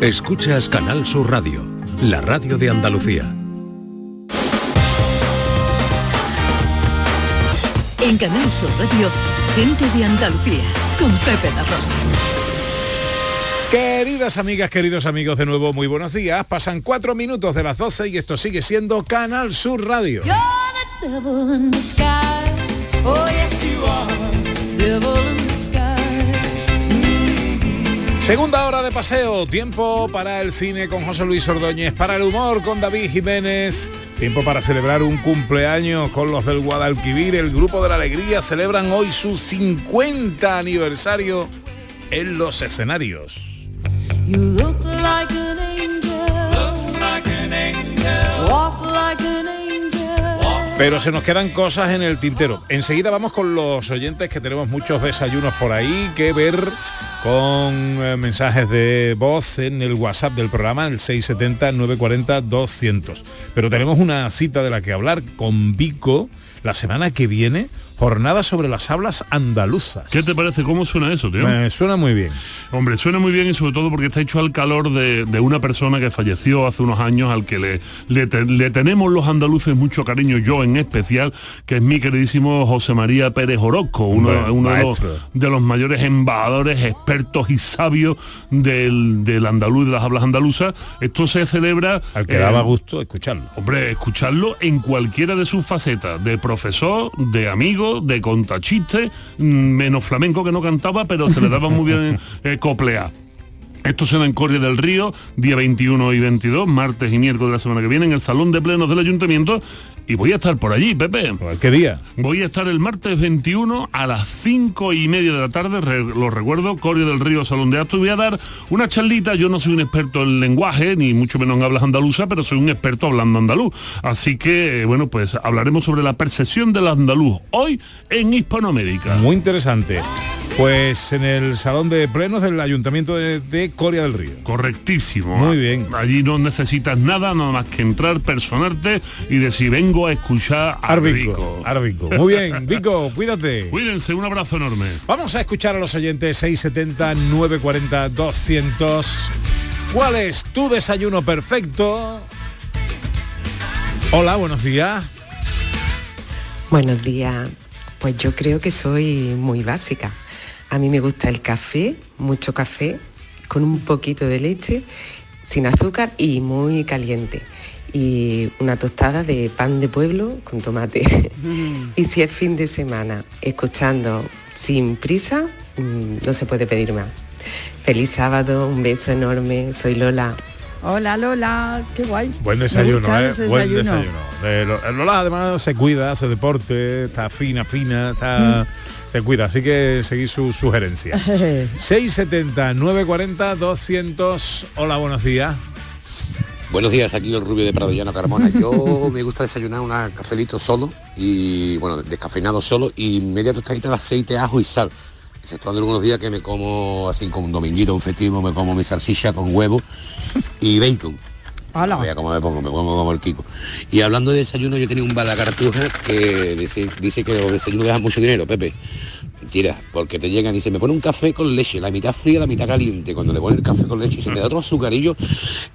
Escuchas Canal Sur Radio, la radio de Andalucía. En Canal Sur Radio, gente de Andalucía, con Pepe La Rosa. Queridas amigas, queridos amigos, de nuevo muy buenos días. Pasan cuatro minutos de las 12 y esto sigue siendo Canal Sur Radio. Segunda hora de paseo, tiempo para el cine con José Luis Ordóñez, para el humor con David Jiménez, tiempo para celebrar un cumpleaños con los del Guadalquivir, el Grupo de la Alegría celebran hoy su 50 aniversario en los escenarios. Pero se nos quedan cosas en el tintero. Enseguida vamos con los oyentes que tenemos muchos desayunos por ahí que ver con eh, mensajes de voz en el WhatsApp del programa, el 670-940-200. Pero tenemos una cita de la que hablar con Vico la semana que viene jornada sobre las hablas andaluzas. ¿Qué te parece? ¿Cómo suena eso, tío? Me suena muy bien. Hombre, suena muy bien y sobre todo porque está hecho al calor de, una persona que falleció hace unos años, al que le, le, tenemos los andaluces mucho cariño, yo en especial, que es mi queridísimo José María Pérez Orozco, uno, de, los, mayores embajadores, expertos y sabios del, del, andaluz, de las hablas andaluzas. Esto se celebra... Al que daba gusto escucharlo. Hombre, escucharlo en cualquiera de sus facetas, de profesor, de amigo, de contachiste, mm, menos flamenco que no cantaba, pero se le daba muy bien eh, coplea. Esto se da en Corria del Río, día 21 y 22, martes y miércoles de la semana que viene, en el Salón de Plenos del Ayuntamiento y voy a estar por allí, Pepe. ¿Qué día? Voy a estar el martes 21 a las 5 y media de la tarde, lo recuerdo, Corio del Río Salón de Actos. Voy a dar una charlita, yo no soy un experto en lenguaje, ni mucho menos en hablas andaluza, pero soy un experto hablando andaluz. Así que, bueno, pues hablaremos sobre la percepción del andaluz hoy en Hispanoamérica. Muy interesante. Pues en el Salón de Plenos del Ayuntamiento de, Coria del Río. Correctísimo. Muy bien. Allí no necesitas nada, nada más que entrar, personarte y decir, vengo a escuchar a Vico. Muy bien, Vico, cuídate. Cuídense, un abrazo enorme. Vamos a escuchar a los oyentes 670 940 200. ¿Cuál es tu desayuno perfecto? Hola, buenos días. Buenos días. Pues yo creo que soy muy básica. A mí me gusta el café, mucho café, con un poquito de leche, sin azúcar y muy caliente. Y una tostada de pan de pueblo con tomate. Mm. y si es fin de semana, escuchando sin prisa, mm, no se puede pedir más. Feliz sábado, un beso enorme, soy Lola. Hola Lola, qué guay. Buen desayuno, ¿eh? Buen desayuno. Eh, Lola además se cuida, hace deporte, está fina, fina, está... Mm se cuida, así que seguís su sugerencia. 670 940 200. Hola, buenos días. Buenos días, aquí el rubio de Prado Llano Carmona. Yo me gusta desayunar un cafelito solo y bueno, descafeinado solo y media tostadita de aceite, ajo y sal. Exceptuando algunos días que me como así como un dominguito, un festivo, me como mi salchicha con huevo y bacon. Hola. Vea cómo me pongo, me pongo como el Kiko. Y hablando de desayuno, yo tenía un balacartuja que dice, que los desayunos dejan mucho dinero, Pepe. Mentira, porque te llegan y dice, me pone un café con leche, la mitad fría, la mitad caliente. Cuando le pone el café con leche y se te da otro azucarillo,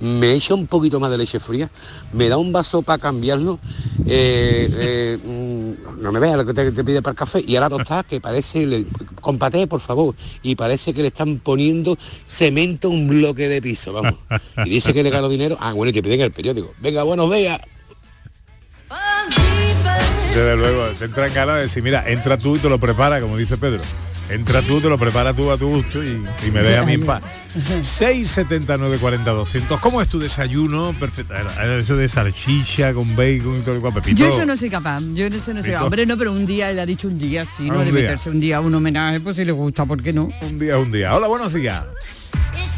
me echa un poquito más de leche fría, me da un vaso para cambiarlo, eh, eh, mm, no me veas lo que te, pide para el café, y ahora tostada que parece, le, compate por favor, y parece que le están poniendo cemento un bloque de piso, vamos. Y dice que le gano dinero, ah, bueno, y te piden el periódico. Venga, buenos días. Desde luego, te entra en ganas de decir, mira, entra tú y te lo prepara, como dice Pedro. Entra tú, te lo prepara tú a tu gusto y, me deja a mí en paz. 679 40 200. ¿Cómo es tu desayuno? Perfecto. Eso de salchicha con bacon y todo Pepito. Yo eso no soy capaz. Yo eso no soy capaz. Hombre, no, pero un día, él ha dicho un día, sí, ah, no, de meterse un día un homenaje, pues si le gusta, ¿por qué no? Un día, un día. Hola, buenos días.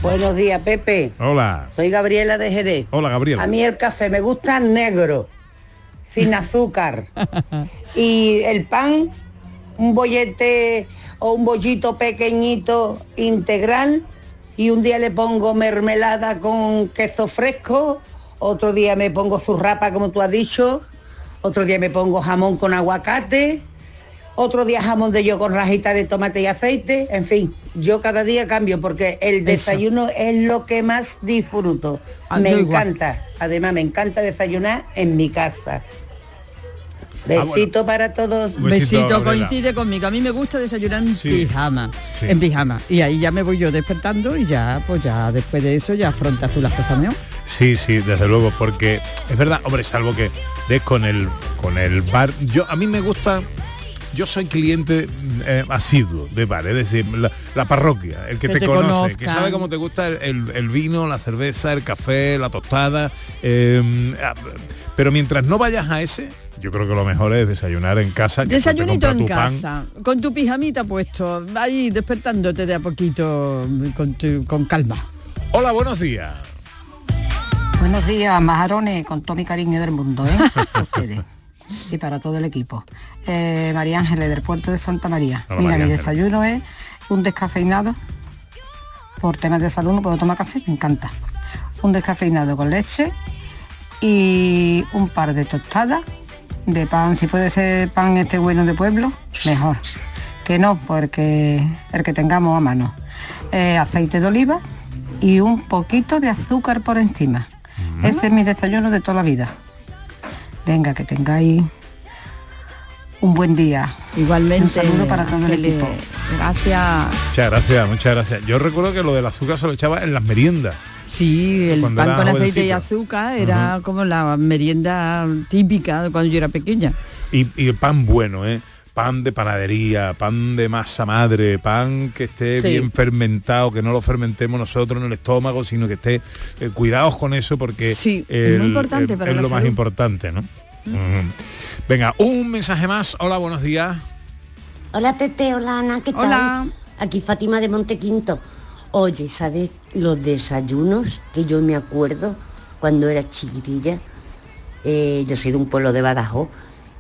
Buenos días, Pepe. Hola. Soy Gabriela de Jerez. Hola, Gabriela. A mí el café me gusta negro sin azúcar. y el pan, un bollete o un bollito pequeñito integral y un día le pongo mermelada con queso fresco, otro día me pongo zurrapa como tú has dicho, otro día me pongo jamón con aguacate otro día jamón de yo con rajita de tomate y aceite, en fin, yo cada día cambio porque el desayuno es lo que más disfruto. Ah, me igual. encanta, además me encanta desayunar en mi casa. Besito para todos. Besito, coincide conmigo. A mí me gusta desayunar en Sí. pijama. Sí. En pijama. Y ahí ya me voy yo despertando y ya, pues ya después de eso ya afrontas tú las cosas mejor. Sí, sí, desde luego, porque es verdad, hombre, salvo que des con el con el bar. Yo a mí me gusta. Yo soy cliente eh, asiduo de bar, es decir, la, la parroquia, el que, Que te, te conoce, que sabe cómo te gusta el, el- el vino, la cerveza, el café, la tostada. eh, ah, pero mientras no vayas a ese, yo creo que lo mejor es desayunar en casa. que Desayunito en tu pan. casa, con tu pijamita puesto, ahí despertándote de a poquito con, tu- con calma. Hola, buenos días. Buenos días, majarones, con todo mi cariño del mundo, ¿eh? Y para todo el equipo. Eh, María Ángeles, del puerto de Santa María. Hola, Mira, María mi desayuno es un descafeinado. Por temas de salud no puedo tomar café, me encanta. Un descafeinado con leche y un par de tostadas de pan, si puede ser pan este bueno de pueblo, mejor. Que no, porque el que tengamos a mano. Eh, aceite de oliva y un poquito de azúcar por encima. Ese es mi desayuno de toda la vida. Venga, que tengáis un buen día. Igualmente. Un saludo para todo el equipo. Gracias. Muchas gracias, muchas gracias. Yo recuerdo que lo del azúcar se lo echaba en las meriendas. Sí, el Cuando pan con aceite y azúcar era como la merienda típica de cuando yo era pequeña. Y, y el pan bueno, ¿eh? Pan de panadería, pan de masa madre, pan que esté Sí. bien fermentado, que no lo fermentemos nosotros en el estómago, sino que esté... eh, cuidados con eso porque Sí, es muy importante para es la lo más importante, ¿no? Venga, un mensaje más. Hola, buenos días. Hola Pepe, hola Ana, ¿qué tal? Hola. Aquí Fátima de Montequinto. Oye, ¿sabes los desayunos que yo me acuerdo cuando era chiquitilla? Eh, yo soy de un pueblo de Badajoz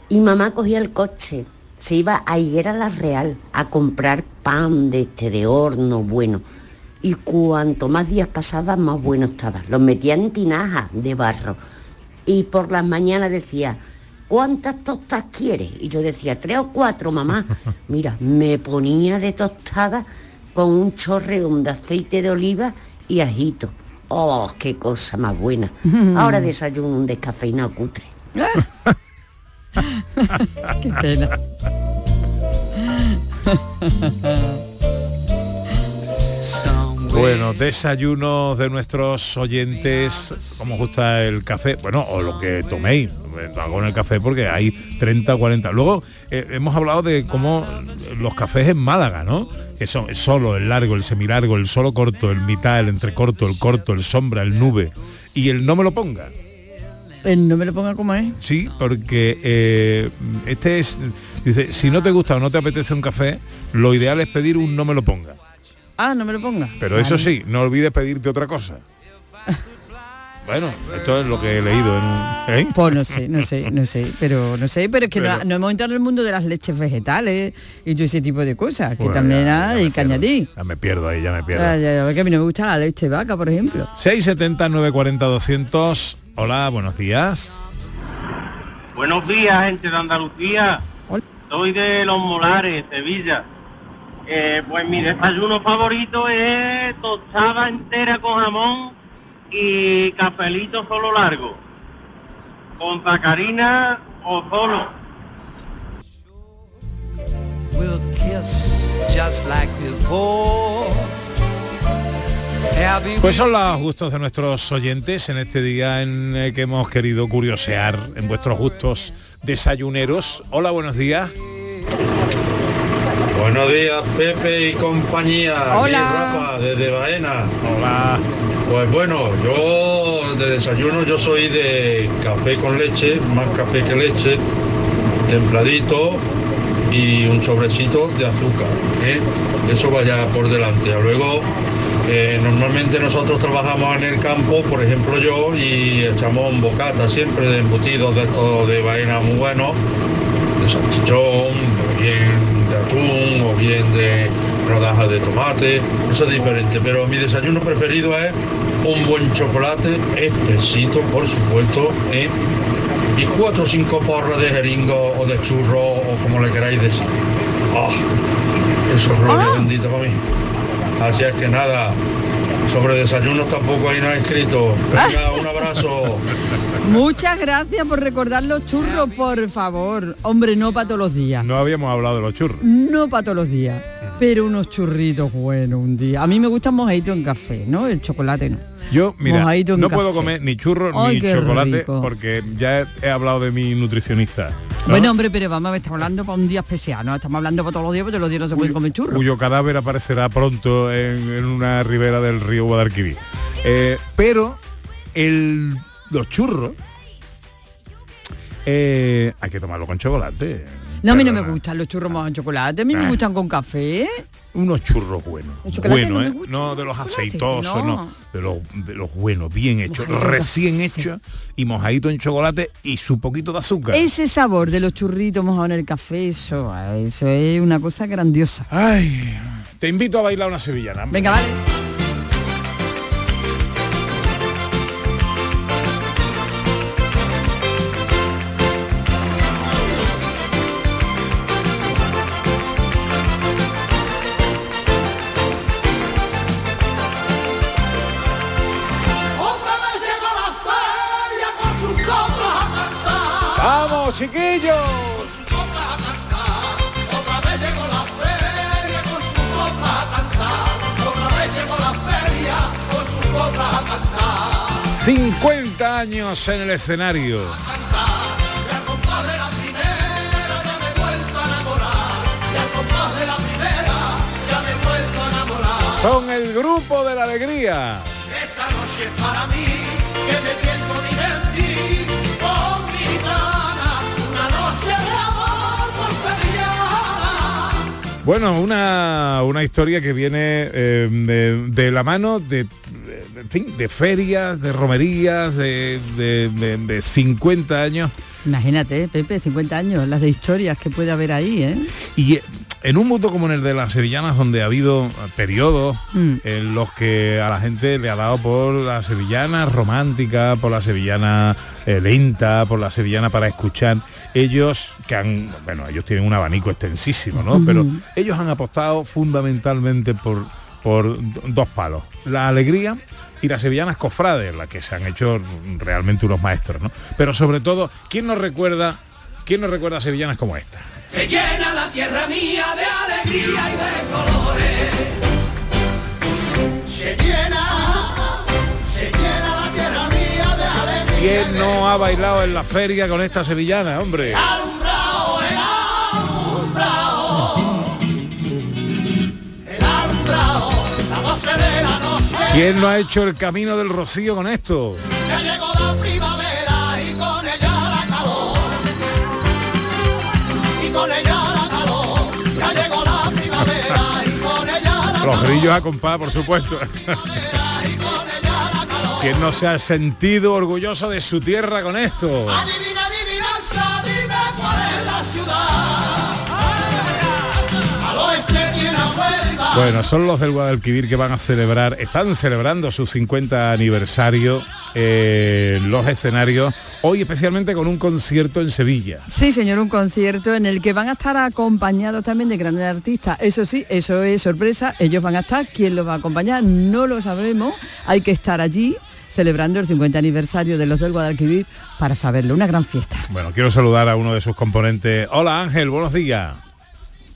y mamá cogía el coche, se iba a Higuera La Real a comprar pan de este de horno bueno. Y cuanto más días pasaban, más bueno estaba. Los metía en tinajas de barro. Y por las mañanas decía, ¿cuántas tostas quieres? Y yo decía, tres o cuatro, mamá. Mira, me ponía de tostada con un chorreón de aceite de oliva y ajito. Oh, qué cosa más buena. Ahora desayuno un descafeinado cutre. Qué pena. Bueno, desayunos de nuestros oyentes, cómo os gusta el café, bueno, o lo que toméis, hago en el café porque hay 30 o 40. Luego eh, hemos hablado de cómo los cafés en Málaga, ¿no? Que son el solo, el largo, el semilargo, el solo corto, el mitad, el entrecorto, el corto, el sombra, el nube. Y el no me lo ponga. No me lo ponga como es. Sí, porque eh, este es, dice, si no te gusta o no te apetece un café, lo ideal es pedir un no me lo ponga. Ah, no me lo ponga. Pero eso sí, no olvides pedirte otra cosa. Bueno, esto es lo que he leído en un... ¿eh? Pues no sé, no sé, no sé, pero no sé, pero es que no, Pero- no hemos entrado en el mundo de las leches vegetales y todo ese tipo de cosas, que Bueno, también ya- hay ya me que añadir. Ya me pierdo ahí, ya me pierdo. Ya, ya, a mí no me gusta la leche de vaca, por ejemplo. 670 940 200. Hola, buenos días. Buenos días, gente de Andalucía. Soy de Los Molares, Sevilla. Eh, pues mi desayuno favorito es tostada entera con jamón y cafelito solo largo. Con sacarina o solo. We'll kiss just like before. Happy Pues son los gustos de nuestros oyentes en este día en el que hemos querido curiosear en vuestros gustos desayuneros. Hola, buenos días. Buenos días, Pepe y compañía. Hola. Rafa, desde Baena. Hola. Pues bueno, yo de desayuno yo soy de café con leche, más café que leche, templadito y un sobrecito de azúcar. ¿eh? Eso vaya por delante. Luego, eh, normalmente nosotros trabajamos en el campo, por ejemplo yo, y echamos un bocata siempre de embutidos de estos de Baena muy buenos, de salchichón, o bien de atún, o bien de rodajas de tomate, eso es diferente, pero mi desayuno preferido es un buen chocolate espesito, por supuesto, ¿eh? y cuatro o cinco porras de jeringo o de churro o como le queráis decir. Ah, eso es gloria bendita para mí. Así es que nada, sobre desayunos tampoco hay nada escrito. Venga, un abrazo. Muchas gracias por recordar los churros, por favor. Hombre, no para todos los días. No habíamos hablado de los churros. No para todos los días, pero unos churritos buenos un día. A mí me gusta mojadito en café, ¿no? El chocolate no. Yo, mira, no puedo comer ni churros Ay, ni chocolate rico. porque ya he, he hablado de mi nutricionista. ¿no? Bueno, hombre, pero vamos a ver, estamos hablando para un día especial, ¿no? Estamos hablando para todos los días, porque los días no se pueden comer churros. cuyo cadáver aparecerá pronto en, en una ribera del río Guadalquivir. Eh, pero el, los churros eh, hay que tomarlo con chocolate. No, a mí no me gustan los churros mojados en chocolate, a mí me Ah. gustan con café. Unos churros buenos. Bueno, no ¿eh? No de los aceitosos, no. no. De los, de los buenos, bien hechos, Mojadito recién hechos y mojadito en chocolate y su poquito de azúcar. Ese sabor de los churritos mojados en el café, eso, eso es una cosa grandiosa. Ay, te invito a bailar una sevillana. Venga, vale. Chiquillos! Con sus copas a cantar. Otra vez llegó la feria con sus copas a cantar. Otra vez llegó la feria con sus copas a cantar. 50 años en el escenario. Son el grupo de la alegría. Esta noche es para mí, que me Bueno, una, una historia que viene eh, de, de la mano de, de- en fin, de ferias, de romerías, de, de- de- de 50 años. Imagínate, ¿eh, Pepe, 50 años, las de historias que puede haber ahí, ¿eh? Y eh, en un mundo como en el de las sevillanas, donde ha habido periodos Mm. en los que a la gente le ha dado por la sevillana romántica, por la sevillana eh, lenta, por la sevillana para escuchar, ellos que han, bueno, ellos tienen un abanico extensísimo, ¿no? Pero ellos han apostado fundamentalmente por, por do- dos palos, la alegría y las sevillanas cofrades, las que se han hecho realmente unos maestros, ¿no? Pero sobre todo, ¿quién nos recuerda, quién nos recuerda sevillanas como esta? Se llena la tierra mía de alegría y de colores. Se llena, se llena la tierra mía de alegría. ¿Quién no ha bailado en la feria con esta sevillana, hombre? Alumbrado, el alumbrado. El alumbrado, la de la noche. ¿Quién no ha hecho el camino del rocío con esto? Los grillos a compás, por supuesto. ¿Quién no se ha sentido orgulloso de su tierra con esto? Bueno, son los del Guadalquivir que van a celebrar, están celebrando su 50 aniversario eh, los escenarios, hoy especialmente con un concierto en Sevilla. Sí, señor, un concierto en el que van a estar acompañados también de grandes artistas. Eso sí, eso es sorpresa, ellos van a estar, ¿quién los va a acompañar? No lo sabemos, hay que estar allí celebrando el 50 aniversario de los del Guadalquivir para saberlo, una gran fiesta. Bueno, quiero saludar a uno de sus componentes. Hola Ángel, buenos días.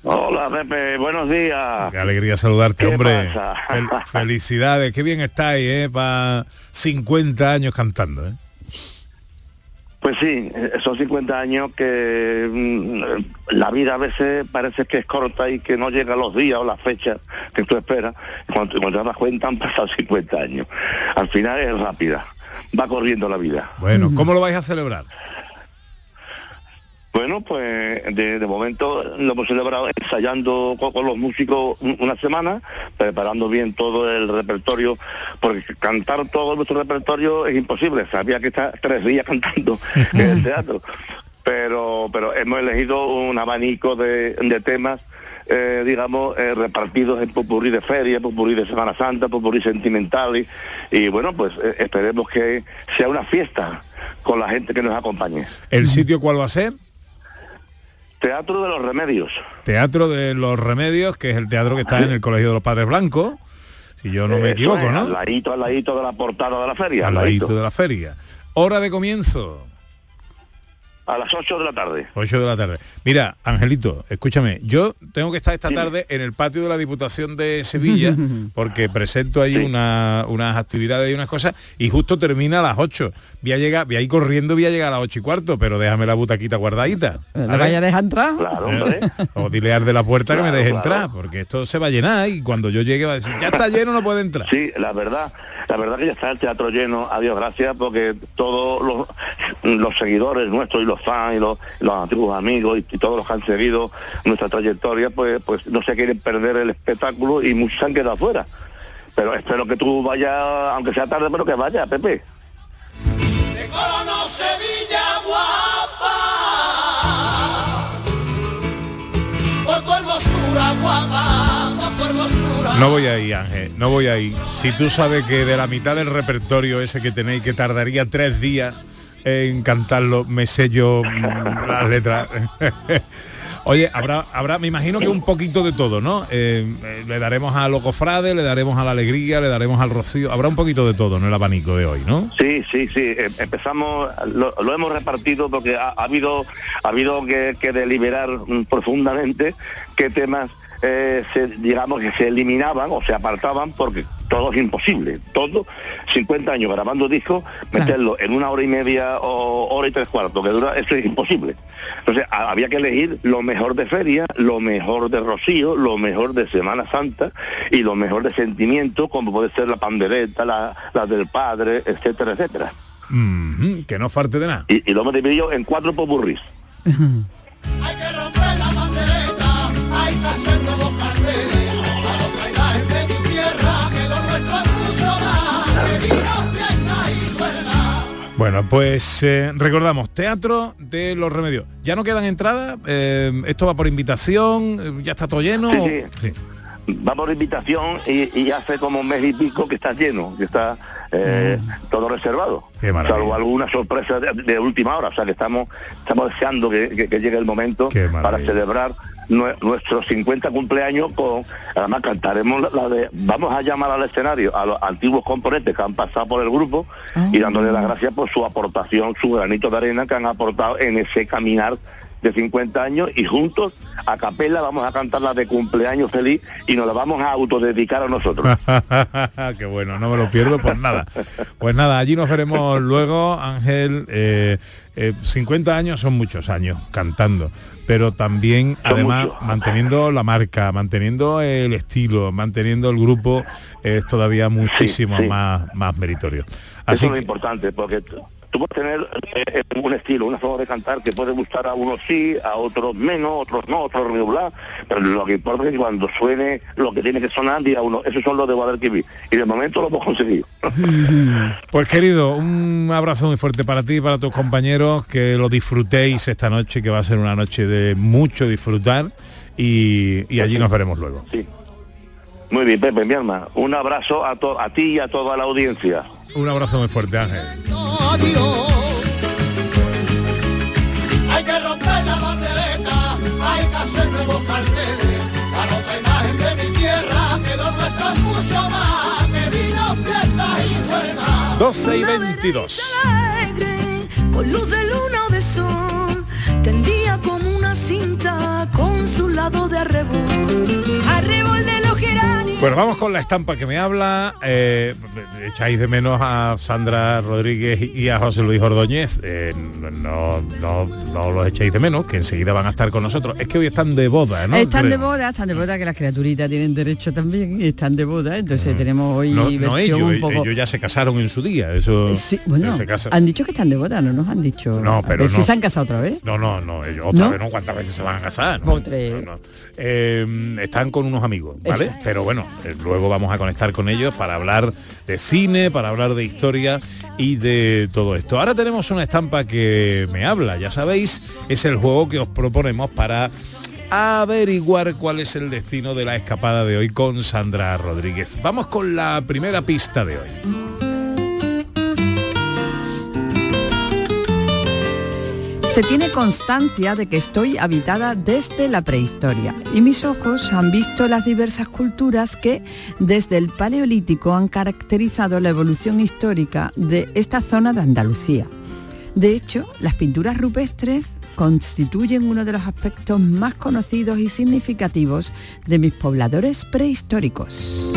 Hola Pepe, buenos días. Qué alegría saludarte, ¿Qué hombre. pasa? Fel- felicidades, qué bien estáis, ¿eh? Para 50 años cantando, ¿eh? Pues sí, son 50 años que mm, la vida a veces parece que es corta y que no llega los días o las fechas que tú esperas. Cuando, cuando te das cuenta han pasado 50 años. Al final es rápida, va corriendo la vida. Bueno, ¿cómo lo vais a celebrar? Bueno, pues de, de momento lo hemos celebrado ensayando con, con los músicos un- una semana, preparando bien todo el repertorio, porque cantar todo nuestro repertorio es imposible, sabía que está tres días cantando en el teatro, pero, pero hemos elegido un abanico de, de temas eh, digamos, eh, repartidos en popurrí de feria, popurrí de Semana Santa, popurrí sentimental y, y bueno, pues eh, esperemos que sea una fiesta con la gente que nos acompañe. ¿El sitio cuál va a ser? Teatro de los Remedios. Teatro de los Remedios, que es el teatro que está en el Colegio de los Padres Blancos, si yo no me Eso equivoco, es, ¿no? Al ladito, al ladito de la portada de la feria. Al al ladito. ladito de la feria. Hora de comienzo. A las 8 de la tarde. 8 de la tarde. Mira, Angelito, escúchame, yo tengo que estar esta tarde en el patio de la Diputación de Sevilla porque presento ahí una- unas actividades y unas cosas y justo termina a las 8. Voy a llegar, voy a ir corriendo, voy a llegar a las 8 y cuarto, pero déjame la butaquita guardadita. ¿La ¿vale? vaya a dejar entrar? ¿Eh? O dile al de la puerta que me deje entrar, porque esto se va a llenar y cuando yo llegue va a decir, ya está lleno, no puede entrar. Sí, la verdad, la verdad que ya está el teatro lleno, a Dios gracias, porque todos los, los seguidores nuestros y los fans y los, antiguos amigos y, y todos los que han seguido nuestra trayectoria, pues, pues no se quieren perder el espectáculo y muchos se han quedado afuera. Pero espero que tú vayas, aunque sea tarde, pero que vaya, Pepe. Corono Sevilla guapa Por tu hermosura guapa Por tu hermosura No voy ahí, Ángel, no voy ahí. Si tú sabes que de la mitad del repertorio ese que tenéis, que tardaría tres días en cantarlo, me sé yo mm, las letras. Oye, habrá, habrá, me imagino que un poquito de todo, ¿no? Eh, eh, le daremos a Loco Frade, le daremos a la alegría, le daremos al rocío, habrá un poquito de todo, ¿no? El abanico de hoy, ¿no? Sí, sí, sí. em- Empezamos, lo, hemos repartido porque ha, ha habido, ha habido que, deliberar mm, profundamente qué temas eh, se, digamos que se eliminaban o se apartaban porque todo es imposible. Todo, 50 años grabando discos, meterlo en una hora y media o hora y tres cuartos que dura, eso es imposible. Entonces a- había que elegir lo mejor de feria, lo mejor de Rocío, lo mejor de Semana Santa y lo mejor de sentimiento, como puede ser la pandereta, la, la del padre, etcétera, etcétera. Mhm, que no falte de nada. Y, y lo hemos dividido en cuatro popurrís. Bueno, pues eh, recordamos, Teatro de los Remedios. ¿Ya no quedan entradas? Eh, ¿Esto va por invitación? Eh, ¿Ya está todo lleno? Sí, sí. Va por invitación y, y hace como un mes y pico que está lleno, que está eh, todo reservado. Mm. Salvo alguna sorpresa de, de última hora. O sea que estamos, estamos deseando que, que- que llegue el momento para celebrar nuestros 50 cumpleaños con además cantaremos la, la de vamos a llamar al escenario a los antiguos componentes que han pasado por el grupo y dándole las gracias por su aportación, su granito de arena que han aportado en ese caminar de 50 años y juntos a capela vamos a cantar la de cumpleaños feliz y nos la vamos a autodedicar a nosotros. Qué bueno, no me lo pierdo por nada. Pues nada, allí nos veremos luego, Ángel. eh, eh, 50 años son muchos años cantando, pero también además manteniendo la marca, manteniendo el estilo, manteniendo el grupo, es todavía muchísimo sí. más, más meritorio. Eso es lo importante, porque tú puedes tener eh, un estilo, una forma de cantar que puede gustar a unos sí, a otros menos, otros no, otros regular, pero lo que importa es que cuando suene lo que tiene que sonar, diga uno, esos son los de Guadalquivir. Y de momento lo hemos conseguido. Pues querido, un abrazo muy fuerte para ti y para tus compañeros, que lo disfrutéis esta noche, que va a ser una noche de mucho disfrutar y, y allí nos veremos luego. Muy bien, Pepe, mi alma. Un abrazo a, a ti y a toda la audiencia. Un abrazo muy fuerte, Ángel. Adiós. Hay que romper la bandereta, hay que hacer nuevos carteles para otra imagen de mi tierra, que lo nuestro es mucho más, que vino fiesta y suena. 12 y 22. alegre, con luz de luna o de sol, tendía como una cinta con su lado de arrebol. Bueno, vamos con la estampa que me habla. Eh, echáis de menos a Sandra Rodríguez y a José Luis Ordóñez. Eh, no, no, no los echéis de menos, que enseguida van a estar con nosotros. Es que hoy están de boda, ¿no? están de boda, están de boda, que las criaturitas tienen derecho también, y están de boda, entonces tenemos hoy Mm. No, versión no ellos, un ellos poco... ya se casaron en su día. Eso, Sí, bueno, ellos se casan- han dicho que están de boda, no nos han dicho. No, pero no. se han casado otra vez. No, no, no, ellos otra vez no, ¿cuántas veces se van a casar? No, no. Eh, están con unos amigos, ¿vale? Exacto. Pero bueno, luego vamos a conectar con ellos para hablar de cine, para hablar de historia y de todo esto. Ahora tenemos una estampa que me habla, ya sabéis, es el juego que os proponemos para averiguar cuál es el destino de la escapada de hoy con Sandra Rodríguez. Vamos con la primera pista de hoy. Se tiene constancia de que estoy habitada desde la prehistoria y mis ojos han visto las diversas culturas que desde el Paleolítico han caracterizado la evolución histórica de esta zona de Andalucía. De hecho, las pinturas rupestres constituyen uno de los aspectos más conocidos y significativos de mis pobladores prehistóricos.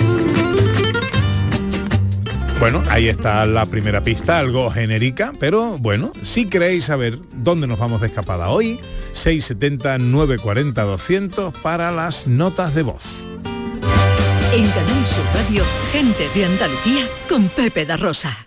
Bueno, ahí está la primera pista, algo genérica, pero bueno, si queréis saber dónde nos vamos de escapada hoy, 670 940 200 para las notas de voz. En Canal Sur Radio, gente de Andalucía con Pepe da Rosa.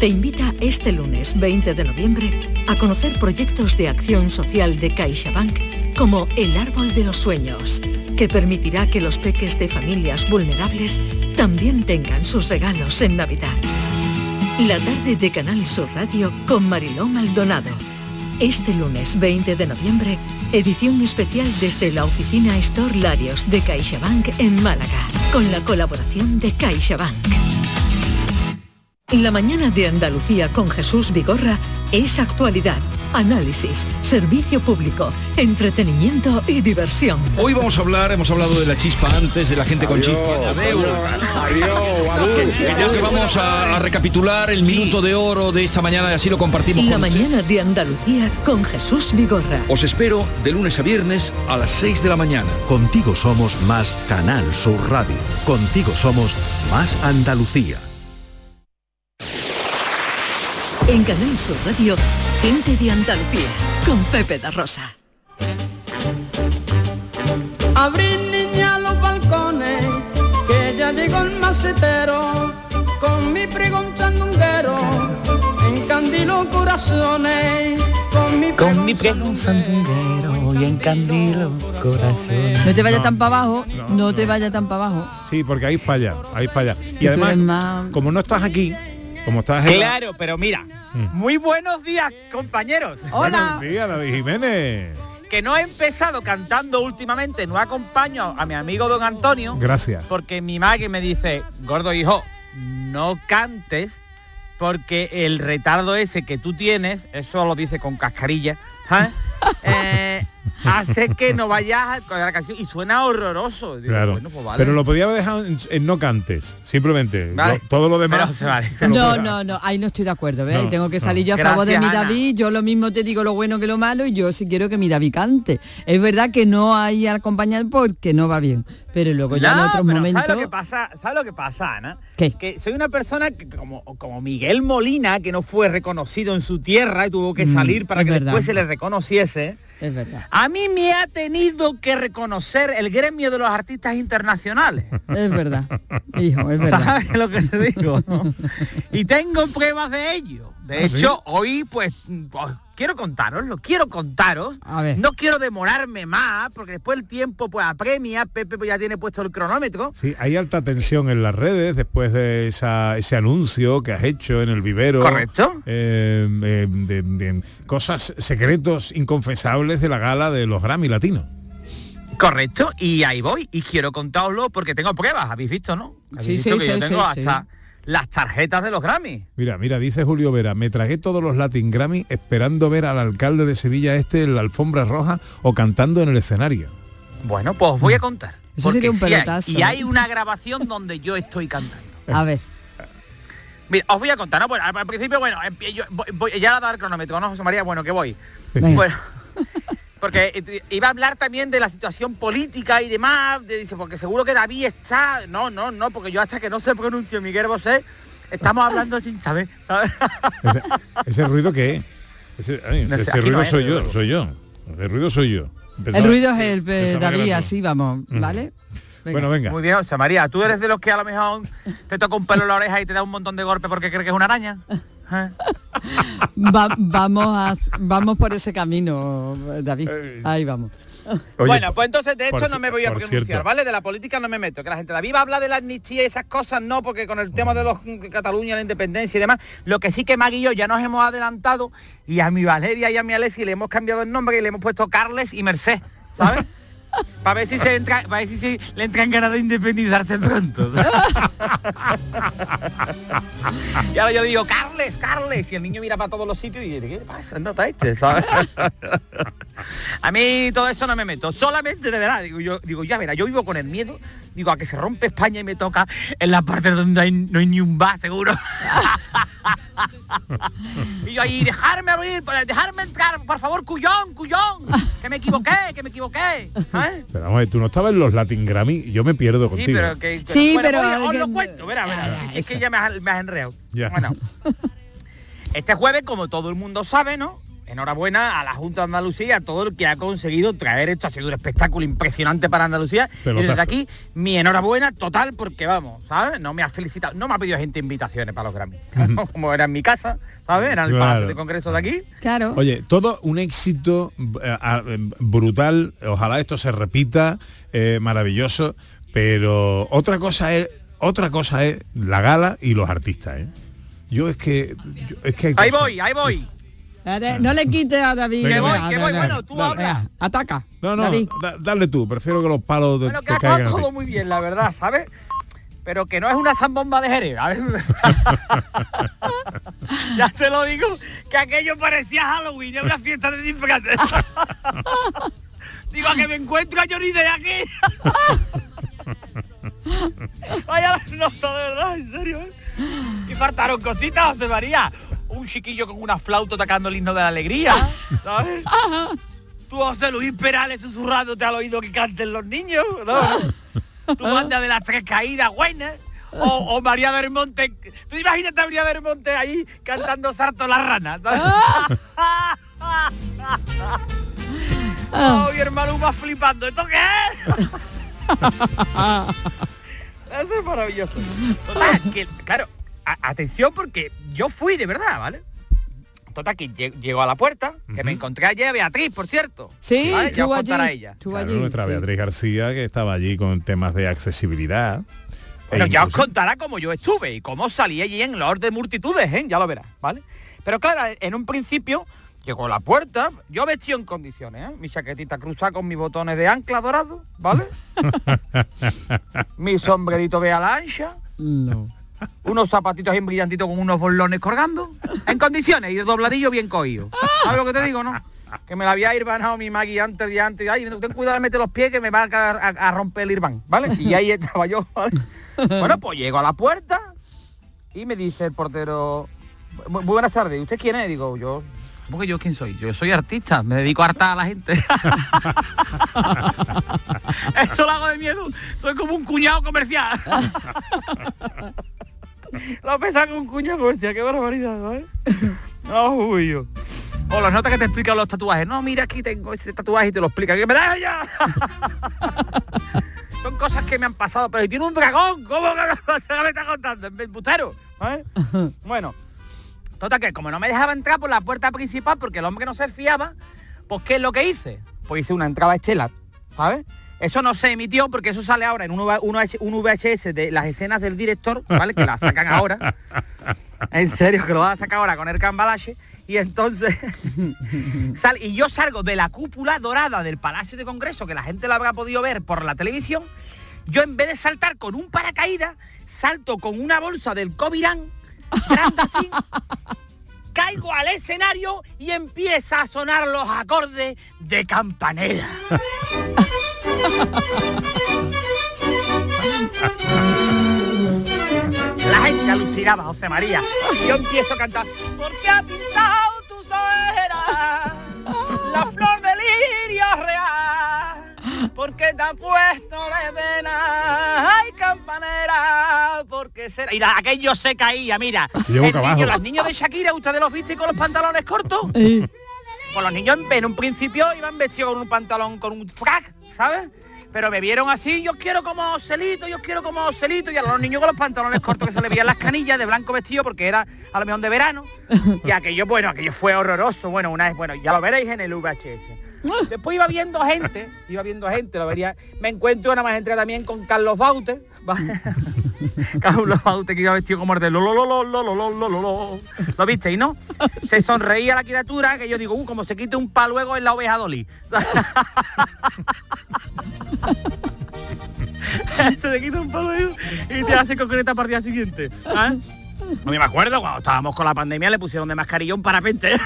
te invita este lunes 20 de noviembre a conocer proyectos de acción social de CaixaBank como El Árbol de los Sueños, que permitirá que los peques de familias vulnerables también tengan sus regalos en Navidad. La tarde de Canal Sur Radio con Mariló Maldonado. Este lunes 20 de noviembre, edición especial desde la oficina Store Larios de CaixaBank en Málaga, con la colaboración de CaixaBank. La mañana de Andalucía con Jesús Vigorra es actualidad, análisis, servicio público, entretenimiento y diversión. Hoy vamos a hablar, hemos hablado de la chispa antes, de la gente con Adiós, chispa. adiós, adiós, ya que vamos a, a recapitular el minuto de oro de esta mañana y así lo compartimos La con mañana de Andalucía con Jesús Vigorra. Os espero de lunes a viernes a las 6 de la mañana. Contigo somos más Canal Sur Radio. Contigo somos más Andalucía. En Canal Sur Radio, gente de Andalucía con Pepe da Rosa. Abrir niña los balcones, que ya llegó el macetero, con mi pregón sandunguero, encandilo corazones, con mi Con mi pregón sandunguero y encandilo corazón. No te vayas tan para abajo, no te vayas tan para abajo. Sí, porque ahí falla, ahí falla. Y además, más- como no estás aquí, como estás Claro, pero mira, Mm. muy buenos días, compañeros. Buenos días, David Jiménez. Que no he empezado cantando últimamente, no acompaño a mi amigo don Antonio. Gracias. Porque mi madre me dice, gordo hijo, no cantes porque el retardo ese que tú tienes, eso lo dice con cascarilla. Eh, hace que no vayas con la canción y suena horroroso. Digo, Claro. bueno, pues vale. Pero lo podía haber dejado en, en no cantes, simplemente. Vale. Lo- todo lo demás. Pero vale. No, no, no, ahí no estoy de acuerdo, ¿ves? No, tengo que no. salir yo a favor de mi Gracias, Ana. David, yo lo mismo te digo lo bueno que lo malo y yo sí quiero que mi David cante. Es verdad que no hay acompañar porque no va bien, pero luego ya en No, otros pero momentos... ¿sabes lo que pasa? ¿Sabes lo que pasa, Ana? ¿Qué? Que soy una persona que, como, como Miguel Molina, que no fue reconocido en su tierra y tuvo que Mm, salir para es que verdad. después se le reconociese. Es verdad. A mí me ha tenido que reconocer el gremio de los artistas internacionales. Es verdad, hijo, es verdad. ¿Sabes lo que te digo? y tengo pruebas de ello. De ¿Ah, sí? hecho, hoy pues, pues, quiero contaros, lo quiero contaros. A ver. No quiero demorarme más, porque después el tiempo pues apremia, Pepe pues, ya tiene puesto el cronómetro. Sí, hay alta tensión en las redes después de esa- ese anuncio que has hecho en el vivero. Correcto. eh, eh, de, de cosas secretos inconfesables de la gala de los Grammy Latinos. Correcto, y ahí voy, y quiero contároslo porque tengo pruebas, ¿habéis visto, no? ¿Habéis Sí, visto sí, que yo tengo sí, hasta las tarjetas de los Grammy. Mira, mira, dice Julio Vera, me tragué todos los Latin Grammy esperando ver al alcalde de Sevilla este en la alfombra roja o cantando en el escenario. Bueno, pues os voy a contar. Eso porque sería un sí hay, y hay una grabación donde yo estoy cantando. A ver, Mira, os voy a contar, ¿no? Bueno, al, principio, bueno, empie- yo voy, voy- ya a dar el cronómetro, ¿no, José María? Bueno, que voy. Venga. Bueno, porque eh, iba a hablar también de la situación política y demás, de- dice, porque seguro que David está... No, no, no, porque yo hasta que no se pronuncie Miguel Bosé, estamos hablando sin saber, ¿sabes? Ese, ese ruido que es. Ese, ay, No sé, ese aquí no ruido es, soy yo, soy yo. El ruido soy yo. el ruido es el eh, David, así vamos, ¿vale? Venga. Bueno, venga. Muy bien, José María, ¿tú eres de los que a lo mejor te toca un pelo en la oreja y te da un montón de golpes porque crees que es una araña? ¿Eh? Va- vamos, a, vamos por ese camino, David. Ahí vamos. Oye, bueno, pues entonces de esto no me voy a pronunciar, cierto. ¿vale? De la política no me meto. Que la gente de la viva habla de la amnistía y esas cosas, no, porque con el tema de los Cataluña, la independencia y demás, lo que sí que Magui y yo ya nos hemos adelantado y a mi Valeria y a mi Alessi le hemos cambiado el nombre y le hemos puesto Carles y Merced, ¿sabes? Para ver si se entra, para ver si se- le entran ganas de independizarse pronto. y ahora yo digo, Carles, Carles, y el niño mira para todos los sitios y dice, ¿qué pasa? No está este, ¿sabes? A mí todo eso no me meto. Solamente de verdad, digo yo, digo, ya verá, yo vivo con el miedo, digo, a que se rompe España y me toca en la parte donde hay- no hay ni un bar, seguro. y yo ahí, dejarme abrir, para dejarme entrar, por favor, cuyón, cuyón, que me equivoqué, que me equivoqué. ¿sabes? Pero vamos a ver, tú no estabas en los Latin Grammy, yo me pierdo Sí, contigo. pero que... Sí, bueno, pero voy, os que- lo cuento, verá, verá, es que ya me has, me has enreado. Ya. Bueno, este jueves, como todo el mundo sabe, ¿no? Enhorabuena a la Junta de Andalucía y a todo el que ha conseguido traer esto. Ha sido un espectáculo impresionante para Andalucía. Y Pelotazo. desde aquí, mi enhorabuena total porque vamos, ¿sabes? No me ha felicitado, no me ha pedido gente invitaciones para los Grammy. Como era en mi casa, ¿sabes? Era en el Claro. Palacio de Congreso de aquí. Claro. Oye, todo un éxito eh, eh, brutal, ojalá esto se repita, eh, maravilloso, pero otra cosa es otra cosa es la gala y los artistas, ¿eh? Yo es que yo- es que hay Ahí voy, ahí voy. Espérate, No le quites a David. Venga, Que voy, venga, que voy. Bueno, tú dale. habla. Ataca. No, no, David. da- dale tú, prefiero que los palos de, Bueno, que te ha todo muy bien, la verdad, ¿sabes? Pero que no es una zambomba de Jerez, ¿sabes? ya te lo digo, que aquello parecía Halloween, era una fiesta de disfraces. digo, a que me encuentro a Johnny de aquí. Vaya la nota, de verdad, en serio. ¿eh? Y faltaron cositas, José María. Un chiquillo con una flauta tocando el himno de la alegría, ¿sabes? Tú, José Luis Perales, susurrándote al oído que canten los niños, ¿no? Tu banda de las tres caídas buenas. O, o María Bermonte. Tú imagínate a María Bermonte ahí cantando Sarto la rana. Oh, mi hermano más flipando. ¿Esto qué es? Eso es maravilloso. Total, que, claro, a- atención porque yo fui de verdad, ¿vale? Total, que lle- llego a la puerta, que me encontré ayer a Beatriz, por cierto. Sí, ¿vale? Ya os estuvo contará allí. ella. Claro, allí. nuestra sí. Beatriz García que estaba allí con temas de accesibilidad. Bueno, E ya os contará cómo yo estuve y cómo salí allí en los de multitudes, ¿eh? Ya lo verás, ¿vale? Pero claro, en un principio llegó a la puerta, yo vestido en condiciones, ¿eh? Mi chaquetita cruzada con mis botones de ancla dorado, ¿vale? Mi sombrerito de ala ancha, No. unos zapatitos bien brillantitos con unos bolones colgando, en condiciones y de dobladillo bien cogido. ¿Sabes lo que te digo, no? Que me la había irbanado mi Maggie antes de antes, ay, ten cuidado de meter los pies que me va a, a- a romper el irván, ¿vale? Y ahí estaba yo, ¿vale? Bueno, pues llego a la puerta y me dice el portero, "Bu- muy buenas tardes, ¿y usted quién es? Digo, yo, ¿cómo que yo quién soy? Yo soy artista, me dedico a hartar a la gente. Eso lo hago de miedo, soy como un cuñado comercial. lo pesa como un cuñado comercial, qué barbaridad, ¿sabes? No, uy, yo. O las notas que te explican los tatuajes. No, mira, aquí tengo ese tatuaje y te lo explica. ¡Que me da ya! Son cosas que me han pasado, pero tiene un dragón, ¿cómo que me está contando? ¿El bustero? ¿sabes? Bueno, total que como no me dejaba entrar por la puerta principal porque el hombre no se fiaba, pues ¿qué es lo que hice? Pues hice una entrada estelar, ¿sabes? Eso no se emitió porque eso sale ahora en un, VHS de las escenas del director, ¿vale? Que la sacan ahora. En serio, que lo van a sacar ahora con el cambalache. Y entonces sal- y yo salgo de la cúpula dorada del Palacio de Congreso, que la gente la habrá podido ver por la televisión. Yo en vez de saltar con un paracaídas, salto con una bolsa del Covirán, caigo al escenario y empieza a sonar los acordes de campanera. La gente alucinaba, José María. Yo empiezo a cantar. Porque ha pintado tus ojeras la flor de lirio real. Porque te ha puesto de vena, ay campanera, porque será. Mira, aquello se caía, mira. Yo boca El niño- abajo. los niños de Shakira, ¿ustedes los viste con los pantalones cortos? Pues los niños en, en un principio iban vestidos con un pantalón, con un frac, ¿sabes? Pero me vieron así, yo quiero como Ocelito, yo quiero como Ocelito, y a los niños con los pantalones cortos que se le veían las canillas de blanco vestido porque era a lo mejor de verano. Y aquello, bueno, aquello fue horroroso. Bueno, una vez, bueno, ya lo veréis en el VHS. Después iba viendo gente, iba viendo gente, lo vería. Me encuentro una más entre también con Carlos Baute. Carlos Baute que iba vestido como el de lo, lo, lo, lo, lo, lo, lo, lo, lo, lo. ¿Lo visteis, no? Se sonreía la criatura que yo digo, uh, como se quite un pa luego en la oveja Dolly. se quita un palo y te hace concreta para el día siguiente. ¿ah? No me acuerdo cuando estábamos con la pandemia le pusieron de mascarilla un parapente.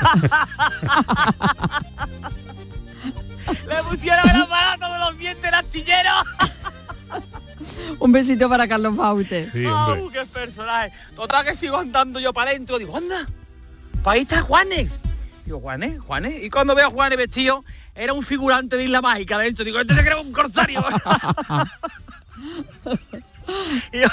Le pusieron el aparato de los dientes astillero. Un besito para Carlos Baute. ¡Au, qué personaje! Total que sigo andando yo para adentro, digo, anda, para ahí está Juanes. Digo, Juanes, Juanes. Y cuando veo a Juanes vestido, era un figurante de Isla Mágica adentro. Digo, este se cree un corsario. y yo,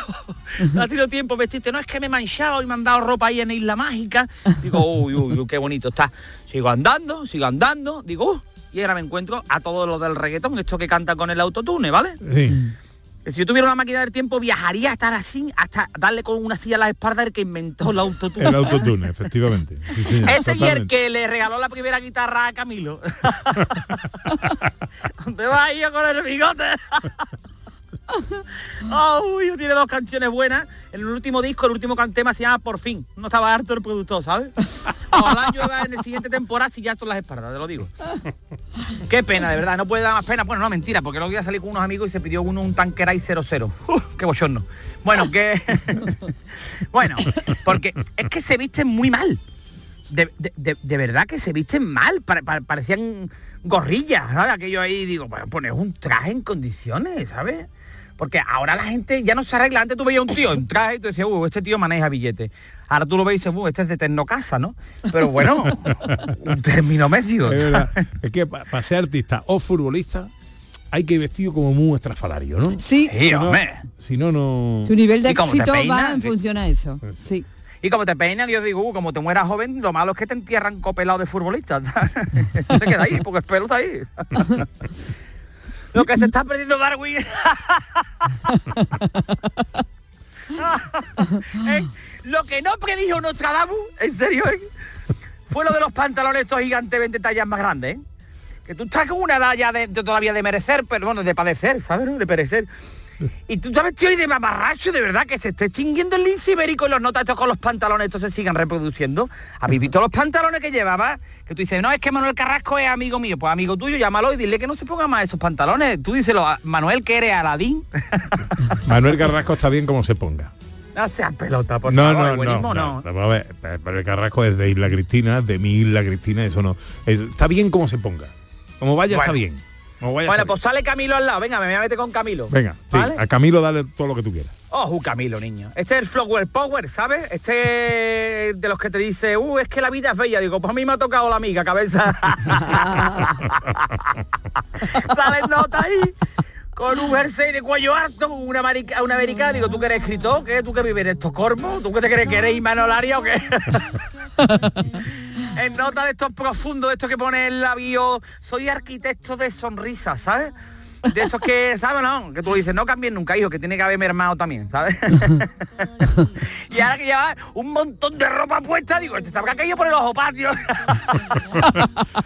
no ha tenido tiempo vestirte. No, es que me he manchado y me han dado ropa ahí en Isla Mágica. Digo, uy, uy, uy, qué bonito está. Sigo andando, sigo andando. Digo, uh, y ahora me encuentro a todos los del reggaetón, esto que cantan con el autotune, ¿vale? Sí. Si yo tuviera una máquina del tiempo, viajaría a estar así, hasta darle con una silla a la espalda el que inventó el autotune. El autotune, efectivamente. Sí, Ese y el que le regaló la primera guitarra a Camilo. ¿Dónde va ahí con el bigote? Oh, tiene dos canciones buenas. En el último disco, el último can- tema se llama Por fin. No estaba harto el productor, ¿sabes? Ojalá llueva en el siguiente temporada si ya son las espaldas, te lo digo. Qué pena, de verdad, no puede dar más pena. Bueno, no, mentira, porque luego ya salí con unos amigos y se pidió uno un Tanqueray 00. Uf, qué bochorno. Bueno, que... bueno, porque es que se visten muy mal. De, de- de- de verdad que se visten mal, pare- pare- parecían gorrillas, ¿sabes? Aquello ahí, digo, bueno, poner un traje en condiciones, ¿sabes? Porque ahora la gente ya no se arregla. Antes tú veías un tío en traje y tú decías, uh, este tío maneja billetes. Ahora tú lo ves y dices, uh, este es de Tecnocasa, ¿no? Pero bueno, un término medio. Es, ¿sabes? verdad. Es que para ser artista o futbolista hay que ir vestido como muy estrafalario, ¿no? Sí. Sí, Si no, hombre. si no, no... Tu nivel de ¿Y cómo te éxito va en función a eso. Sí. Y como te peinan, yo digo, uh, como te mueras joven, lo malo es que te entierran copelado de futbolista. Se queda ahí, porque el pelo está ahí. lo que se está perdiendo Darwin. Eh, lo que no predijo Nostradamus, en serio, eh, fue lo de los pantalones estos gigantes 20 tallas más grandes. eh. Que tú estás con una edad ya de, de todavía de merecer, pero bueno, de padecer, ¿sabes? De perecer. Y tú sabes, tío, y de mamarracho, de verdad, que se esté extinguiendo el lince ibérico y los notas estos con los pantalones estos se sigan reproduciendo. ¿Habéis visto los pantalones que llevaba? Que tú dices, no, es que Manuel Carrasco es amigo mío. Pues amigo tuyo, llámalo y dile que no se ponga más esos pantalones. Tú díselo, a Manuel, que eres Aladín. Manuel Carrasco está bien como se ponga. No seas pelota, por no, favor, no, no, no, no, a ver, Manuel Carrasco es de Isla Cristina, de mi Isla Cristina, eso no. Es- está bien como se ponga. Como vaya está Bueno. bien. Vaya Bueno, pues sale Camilo al lado. Venga, me voy a meter con Camilo. Venga, sí, ¿Vale? a Camilo dale todo lo que tú quieras. Oh, Camilo, niño. Este es el Flowell Power, ¿sabes? Este de los que te dice, uh, es que la vida es bella. Digo, pues a mí me ha tocado la amiga, cabeza. Sale nota ahí. Con un jersey de cuello alto, una, marica- una americana, digo, ¿tú que eres escritor? ¿Qué? ¿Tú que vives en Estocolmo? ¿Tú que te crees que eres Imanolaria o qué? en nota de estos profundos, de estos que pone el labio, soy arquitecto de sonrisas, ¿sabes? De esos que, ¿sabes? No, que tú dices, no cambien nunca, hijo, que tiene que haber mermado también, ¿sabes? y ahora que lleva un montón de ropa puesta, digo, este se habrá caído por el ojo patio.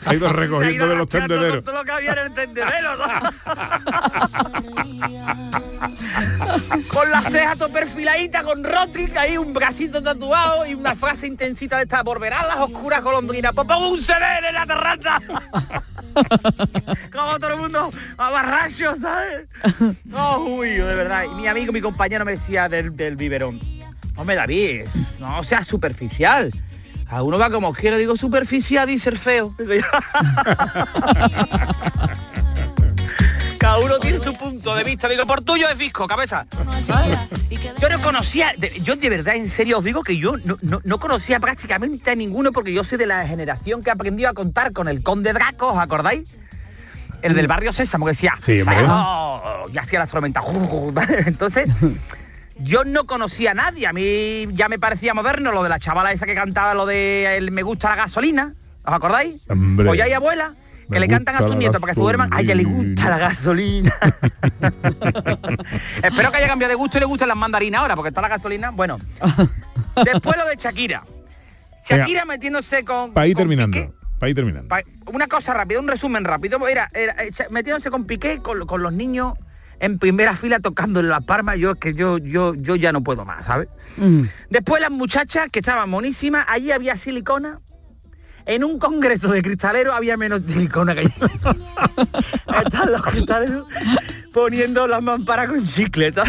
Ha ido recogiendo de los tendederos. Todo lo que había en el tendedero, ¿no? con las cejas todo con Rotrick, ahí un bracito tatuado y una frase intensita de esta por verás las oscuras golondrinas. Pues pongo un CD en la terraza. Como todo el mundo a ¿sabes? No, uy, de verdad. Y mi amigo, mi compañero me decía del, del biberón. Hombre, David, no seas superficial. A uno va como quiero, digo superficial, dice el feo. Cada uno tiene su punto de vista. Digo, por tuyo es disco, cabeza. Yo no conocía, yo de verdad, en serio os digo que yo no, no- no conocía prácticamente a ninguno porque yo soy de la generación que aprendió a contar con el conde Draco, ¿os acordáis? El del barrio Sésamo, que decía, Sí. "Sésamo", y hacía las tormentas. Entonces, yo no conocía a nadie. A mí ya me parecía moderno lo de la chavala esa que cantaba lo de el me gusta la gasolina. ¿Os acordáis? Hombre. Pues ya hay abuela que le cantan a la nietos para que se duerman. A ella le gusta la gasolina. Espero que haya cambiado de gusto y le gusten las mandarinas ahora, porque está la gasolina. Bueno, después lo de Shakira. Shakira metiéndose con... Para ir terminando. Piqué. Para ir terminando. Pa- una cosa rápida, un resumen rápido. Era, metiéndose con Piqué, con, con los niños en primera fila tocando en la palma. Yo es que yo, yo, yo ya no puedo más, ¿sabes? Después las muchachas que estaban monísimas, allí había silicona. En un congreso de cristaleros había menos silicona que yo. Están los cristaleros poniendo las mamparas con chicleta.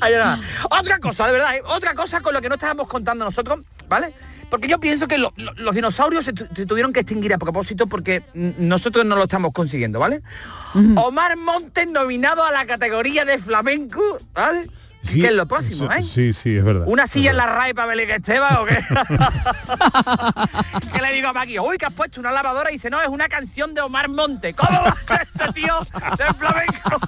Ahí nada. Otra cosa, de verdad, ¿eh? otra cosa con lo que no estábamos contando nosotros, ¿vale? Porque yo pienso que lo- lo- los dinosaurios se, tu- se tuvieron que extinguir a propósito porque nosotros no lo estamos consiguiendo, ¿vale? Omar Montes nominado a la categoría de flamenco, ¿vale? Sí, que es lo próximo, ¿eh? Sí, sí, es verdad. ¿Una silla en la RAE para Belén Esteban o qué? que le digo a Maggie, uy, que has puesto una lavadora y dice, no, es una canción de Omar Monte. ¿Cómo va a este tío de flamenco?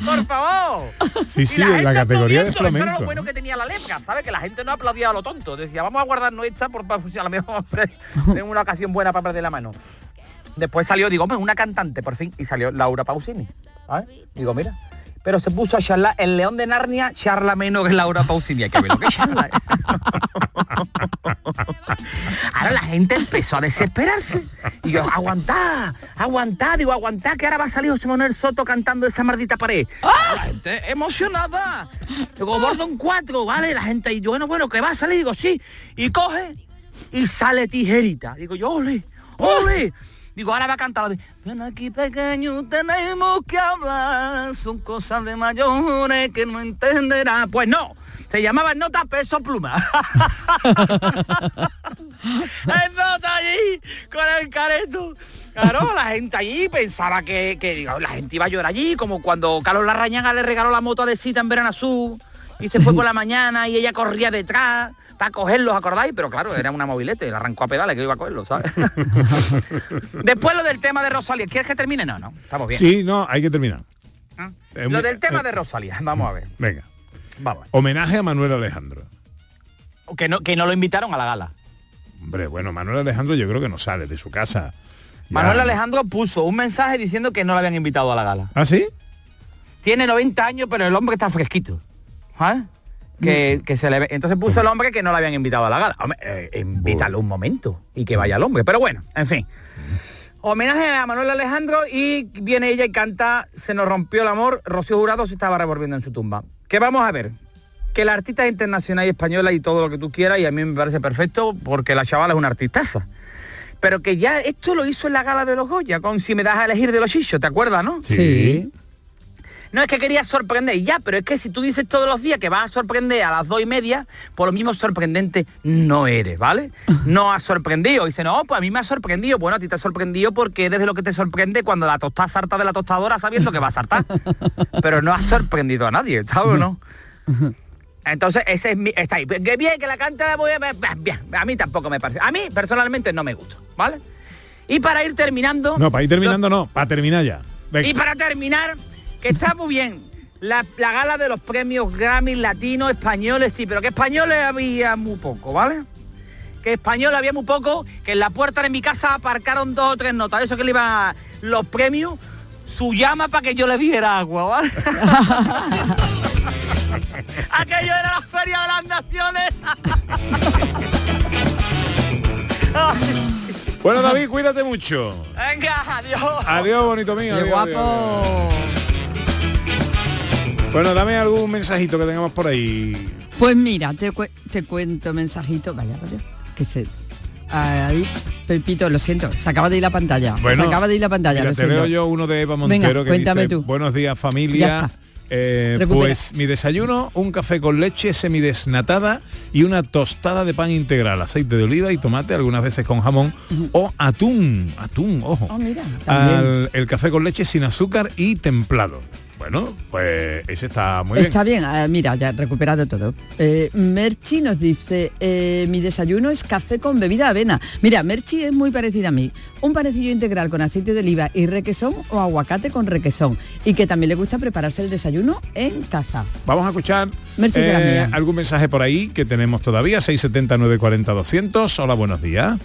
Por favor. Sí, sí, en la categoría de aplaudiendo, Eso era flamenco. lo bueno que tenía la lepra, ¿sabes? Que la gente no aplaudía a lo tonto. Decía, vamos a guardarnos esta por para a lo mejor en una ocasión buena para perder la mano. Después salió, digo, una cantante, por fin, y salió Laura Pausini. ¿sabes? Digo, mira. Pero se puso a charlar, el león de Narnia charla menos que Laura Pausini. Hay que ver lo que charla. Ahora la gente empezó a desesperarse. Y yo, aguantá, aguantá, digo, aguantá, que ahora va a salir José Manuel Soto cantando esa maldita pared. La gente emocionada. Digo, Bordon 4, ¿vale? La gente ahí, bueno, bueno, que va a salir, digo, sí. Y coge y sale tijerita. Digo yo, ole, ole. Digo, ahora va a cantar ven aquí pequeño, tenemos que hablar, son cosas de mayores que no entenderá. Pues no, se llamaba Nota Peso Pluma. el nota allí con el careto. Claro, la gente allí pensaba que, que, digo, la gente iba a llorar allí, como cuando Carlos Larrañaga le regaló la moto a Decita en Verano Azul y se fue por la mañana y ella corría detrás para cogerlos, ¿acordáis? Pero claro, era una mobilete, la arrancó a pedales que iba a cogerlos, ¿sabes? Después lo del tema de Rosalía. ¿Quieres que termine? No, no, estamos bien. Sí, no, hay que terminar. ¿Ah? Eh, Lo del tema eh, de Rosalía, vamos a ver. Venga. Vamos. Homenaje a Manuel Alejandro. Que no, que no lo invitaron a la gala. Hombre, bueno, Manuel Alejandro yo creo que no sale de su casa. Ya. Manuel Alejandro puso un mensaje diciendo que no lo habían invitado a la gala. ¿Ah, sí? Tiene 90 años, pero el hombre está fresquito. ¿sabes? Que, que se le ve. Entonces puso el hombre que no lo habían invitado a la gala. Hombre, eh, invítalo un momento y que vaya el hombre. Pero bueno, en fin. Homenaje a Manuel Alejandro y viene ella y canta Se nos rompió el amor. Rocío Jurado se estaba revolviendo en su tumba. Que vamos a ver. Que la artista es internacional y española y todo lo que tú quieras y a mí me parece perfecto porque la chavala es una artistaza. Pero que ya esto lo hizo en la gala de los Goya con Si me das a elegir de los chichos, ¿te acuerdas, no? Sí. No es que quería sorprender, ya, pero es que si tú dices todos los días que vas a sorprender a las dos y media, por lo mismo sorprendente no eres, ¿vale? No has sorprendido. Y dice, no, pues a mí me ha sorprendido. Bueno, a ti te ha sorprendido porque eres de lo que te sorprende cuando la tostada salta de la tostadora sabiendo que va a saltar. Pero no has sorprendido a nadie, ¿sabes o no? Entonces, ese es mi... Está ahí. Que bien, que la canta, voy a- bien. A mí tampoco me parece. A mí, personalmente, no me gusta, ¿vale? Y para ir terminando... No, para ir terminando no, para terminar ya. Venga. Y para terminar, que está muy bien. La, la gala de los premios Grammy latinos, españoles, sí, pero que españoles había muy poco, ¿vale? Que español había muy poco, que en la puerta de mi casa aparcaron dos o tres notas, eso que le iban los premios, su llama para que yo le diera agua, ¿vale? Aquello era la feria de las naciones. Bueno, David, cuídate mucho. Venga, adiós. Adiós, bonito mío. Qué adiós, adiós, guapo. adiós. Bueno, dame algún mensajito que tengamos por ahí. Pues mira, te, te cuento mensajito. Vaya, vaya. Que se. Ahí, Pepito, lo siento, se acaba de ir la pantalla. Bueno, se acaba de ir la pantalla. Mira, lo te siento. veo yo uno de Eva Venga, Montero que cuéntame dice, tú. buenos días familia. Eh, pues mi desayuno, un café con leche semidesnatada y una tostada de pan integral, aceite de oliva y tomate, algunas veces con jamón, o atún, atún, ojo. Ah, mira. Al- el café con leche sin azúcar y templado. Bueno, pues ese está muy bien. Está bien, ah, mira, ya he recuperado todo. Eh, Merchi nos dice, eh, mi desayuno es café con bebida de avena. Mira, Merchi es muy parecida a mí. Un parecillo integral con aceite de oliva y requesón o aguacate con requesón. Y que también le gusta prepararse el desayuno en casa. Vamos a escuchar Merci eh, algún mensaje por ahí que tenemos todavía, 670 940 200. Hola, buenos días.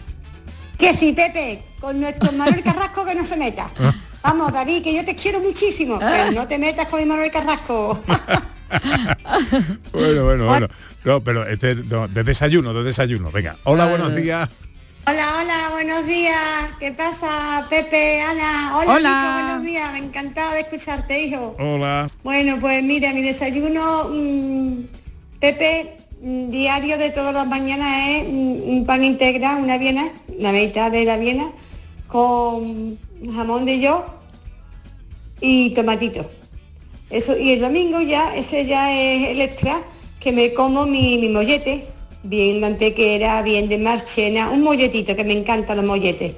Que sí, Pepe, con nuestro Manuel Carrasco que no se meta. Ah. Vamos, David, que yo te quiero muchísimo, pero no te metas con mi Manuel Carrasco. bueno, bueno, bueno. No, pero este, no, de desayuno, de desayuno. Venga. Hola, buenos días. Hola, hola, buenos días. ¿Qué pasa, Pepe, Ana? Hola, Hola. Nico, buenos días. Me encantaba de escucharte, hijo. Hola. Bueno, pues mira, mi desayuno, mm, Pepe, mm, diario de todas las mañanas es mm, un pan integral, una viena, la mitad de la viena, con jamón de yo y tomatito. Eso, y el domingo ya, ese ya es el extra, que me como mi, mi mollete, bien de antequera, bien de marchena, un molletito, que me encantan los molletes.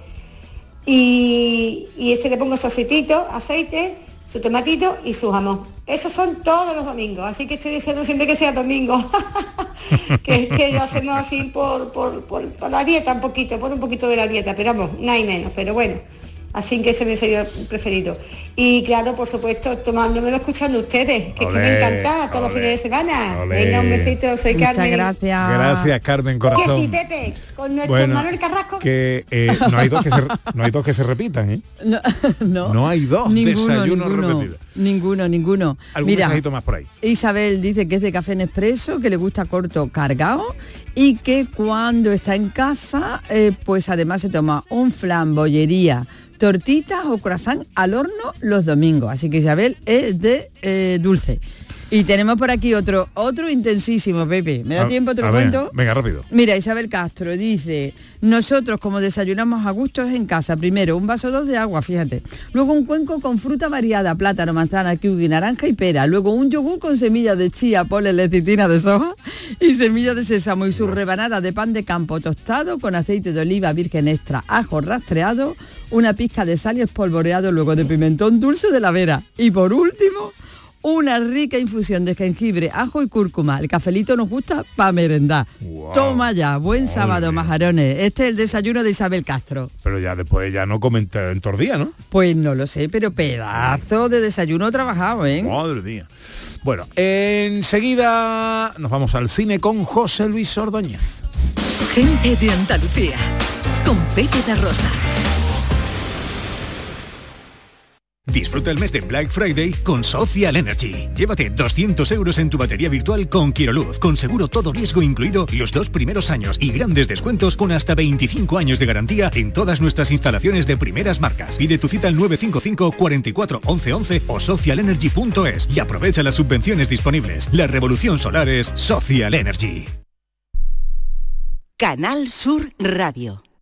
Y, y ese le pongo sositito, aceite, su tomatito y su jamón. Esos son todos los domingos, así que estoy diciendo siempre que sea domingo, que, que lo hacemos así por, por, por, por la dieta un poquito, por un poquito de la dieta, pero vamos, nada y menos, pero bueno. Así que ese me sería el preferido. Y claro, por supuesto, tomándomelo escuchando ustedes, que, es que me encanta todos los fines de semana. olé. Venga, un besito, soy Muchas Carmen. gracias. Gracias, Carmen Que sí, Corazón. Pepe, con nuestro Bueno, Manuel Carrasco. Que eh, no, hay dos que se, no hay dos que se repitan, ¿eh? No, no. No hay dos ninguno, desayunos ninguno, repetidos. ninguno, ninguno. Algún Mira, mensajito más por ahí. Isabel dice que es de café Nespresso, que le gusta corto cargado y que cuando está en casa, eh, pues además se toma un flan, bollería, tortitas o croissant al horno los domingos. Así que Isabel es de eh, dulce. Y tenemos por aquí otro, otro intensísimo, Pepe. ¿Me da A- tiempo? ¿Te lo a ver, cuento? Venga, rápido. Mira, Isabel Castro dice, nosotros como desayunamos a gustos en casa, primero un vaso dos de agua, fíjate, luego un cuenco con fruta variada, plátano, manzana, kiwi, naranja y pera, luego un yogur con semillas de chía, polen, lecitina de soja y semillas de sésamo y su rebanada de pan de campo tostado con aceite de oliva virgen extra, ajo rastreado, una pizca de sal y espolvoreado, luego de pimentón dulce de la vera y por último una rica infusión de jengibre, ajo y cúrcuma. El cafelito nos gusta para merendar. Toma ya, buen sábado, majarones. Este es el desayuno de Isabel Castro. Pero ya después ya no comenta en todo el día, ¿no? Pues no lo sé, pero pedazo de desayuno trabajado, ¿eh? Madre mía. Bueno, enseguida nos vamos al cine con José Luis Ordóñez. Gente de Andalucía. Con Pepe da Rosa. Disfruta el mes de Black Friday con Social Energy. Llévate 200 euros en tu batería virtual con Quiroluz, con seguro todo riesgo incluido los dos primeros años y grandes descuentos con hasta 25 años de garantía en todas nuestras instalaciones de primeras marcas. Pide tu cita al 955 44 11 11 o socialenergy.es y aprovecha las subvenciones disponibles. La revolución solar es Social Energy. Canal Sur Radio.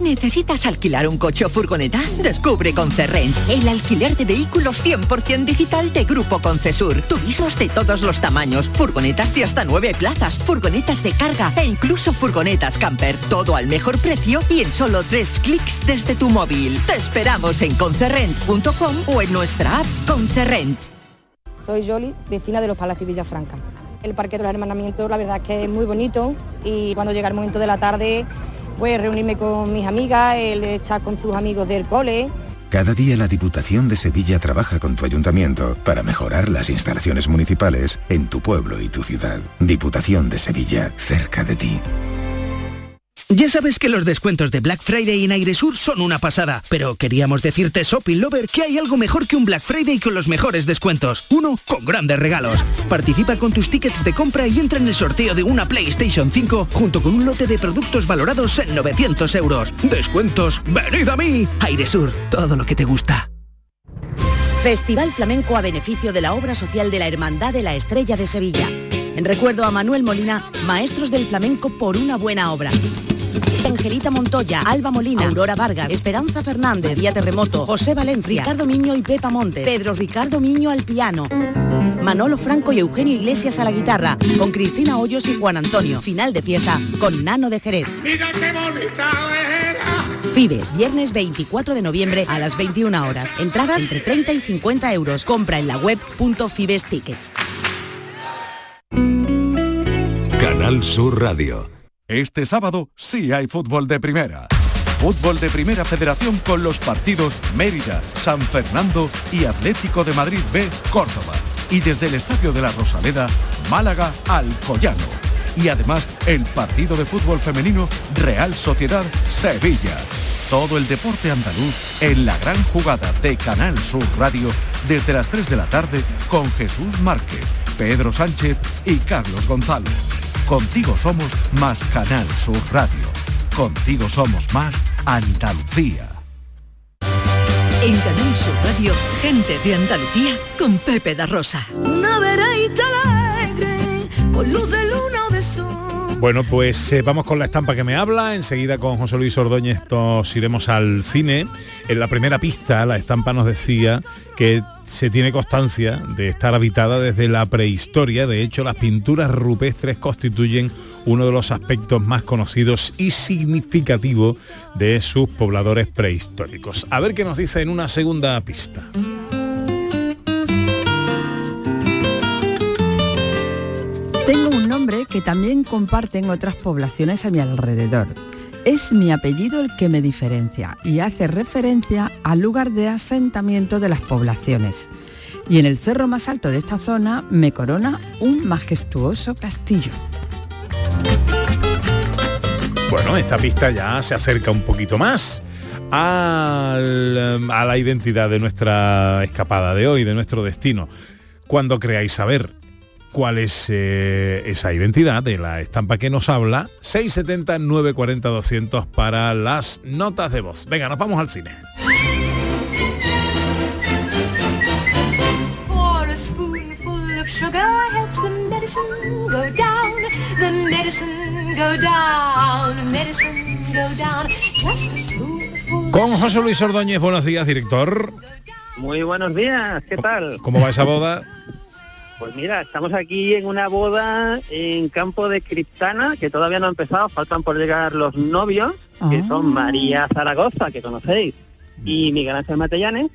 ¿Necesitas alquilar un coche o furgoneta? Descubre Concerrent, el alquiler de vehículos 100% digital de Grupo Concesur. Turismos de todos los tamaños, furgonetas de hasta 9 plazas, furgonetas de carga e incluso furgonetas camper. Todo al mejor precio y en solo tres clics desde tu móvil. Te esperamos en concerrent.com o en nuestra app Concerrent. Soy Yoli, vecina de los Palacios Villafranca. El Parque de los Hermanamientos, la verdad es que es muy bonito y cuando llega el momento de la tarde, pues reunirme con mis amigas, él estar con sus amigos del cole. Cada día la Diputación de Sevilla trabaja con tu ayuntamiento para mejorar las instalaciones municipales en tu pueblo y tu ciudad. Diputación de Sevilla, cerca de ti. Ya sabes que los descuentos de Black Friday en Airesur son una pasada, pero queríamos decirte, Shopping Lover, que hay algo mejor que un Black Friday con los mejores descuentos. Uno con grandes regalos. Participa con tus tickets de compra y entra en el sorteo de una PlayStation 5 junto con un lote de productos valorados en 900 euros. Descuentos, venid a mí. Airesur, todo lo que te gusta. Festival Flamenco a beneficio de la obra social de la Hermandad de la Estrella de Sevilla. En recuerdo a Manuel Molina, maestros del flamenco por una buena obra. Angelita Montoya, Alba Molina, Aurora Vargas, Esperanza Fernández, Día Terremoto, José Valencia, Ricardo Miño y Pepa Monte, Pedro Ricardo Miño al piano, Manolo Franco y Eugenio Iglesias a la guitarra, con Cristina Hoyos y Juan Antonio. Final de fiesta con Nano de Jerez. Mira qué bonita era. Fibes, viernes 24 de noviembre a las 21 horas. Entradas entre 30 y 50 euros. Compra en la web punto Fibes Tickets. Canal Sur Radio. Este sábado sí hay fútbol de primera. Fútbol de Primera Federación con los partidos Mérida, San Fernando y Atlético de Madrid B, Córdoba. Y desde el Estadio de la Rosaleda, Málaga, Alcoyano. Y además el partido de fútbol femenino Real Sociedad Sevilla. Todo el deporte andaluz en la gran jugada de Canal Sur Radio desde las 3 de la tarde con Jesús Márquez, Pedro Sánchez y Carlos González. Contigo somos más Canal Sur Radio. Contigo somos más Andalucía. En Canal Sur Radio, gente de Andalucía con Pepe da Rosa. Una vereita alegre, con luz de luna o de sol. Bueno, pues eh, vamos con la estampa que me habla. Enseguida con José Luis Ordóñez nos iremos al cine. En la primera pista, la estampa nos decía que se tiene constancia de estar habitada desde la prehistoria. De hecho, las pinturas rupestres constituyen uno de los aspectos más conocidos y significativos de sus pobladores prehistóricos. A ver qué nos dice en una segunda pista. Tengo un nombre que también comparten otras poblaciones a mi alrededor. Es mi apellido el que me diferencia y hace referencia al lugar de asentamiento de las poblaciones. Y en el cerro más alto de esta zona me corona un majestuoso castillo. Bueno, esta pista ya se acerca un poquito más a la identidad de nuestra escapada de hoy, de nuestro destino. Cuando creáis saber cuál es eh, esa identidad de la estampa que nos habla, 670 940 200 para las notas de voz. Venga, nos vamos al cine. Con José Luis Ordóñez, buenos días, director. Muy buenos días, ¿qué tal? ¿Cómo va esa boda? Pues mira, estamos aquí en una boda en campo de Criptana, que todavía no ha empezado, faltan por llegar los novios, que son María Zaragoza, que conocéis, y Miguel Ángel Matellanes.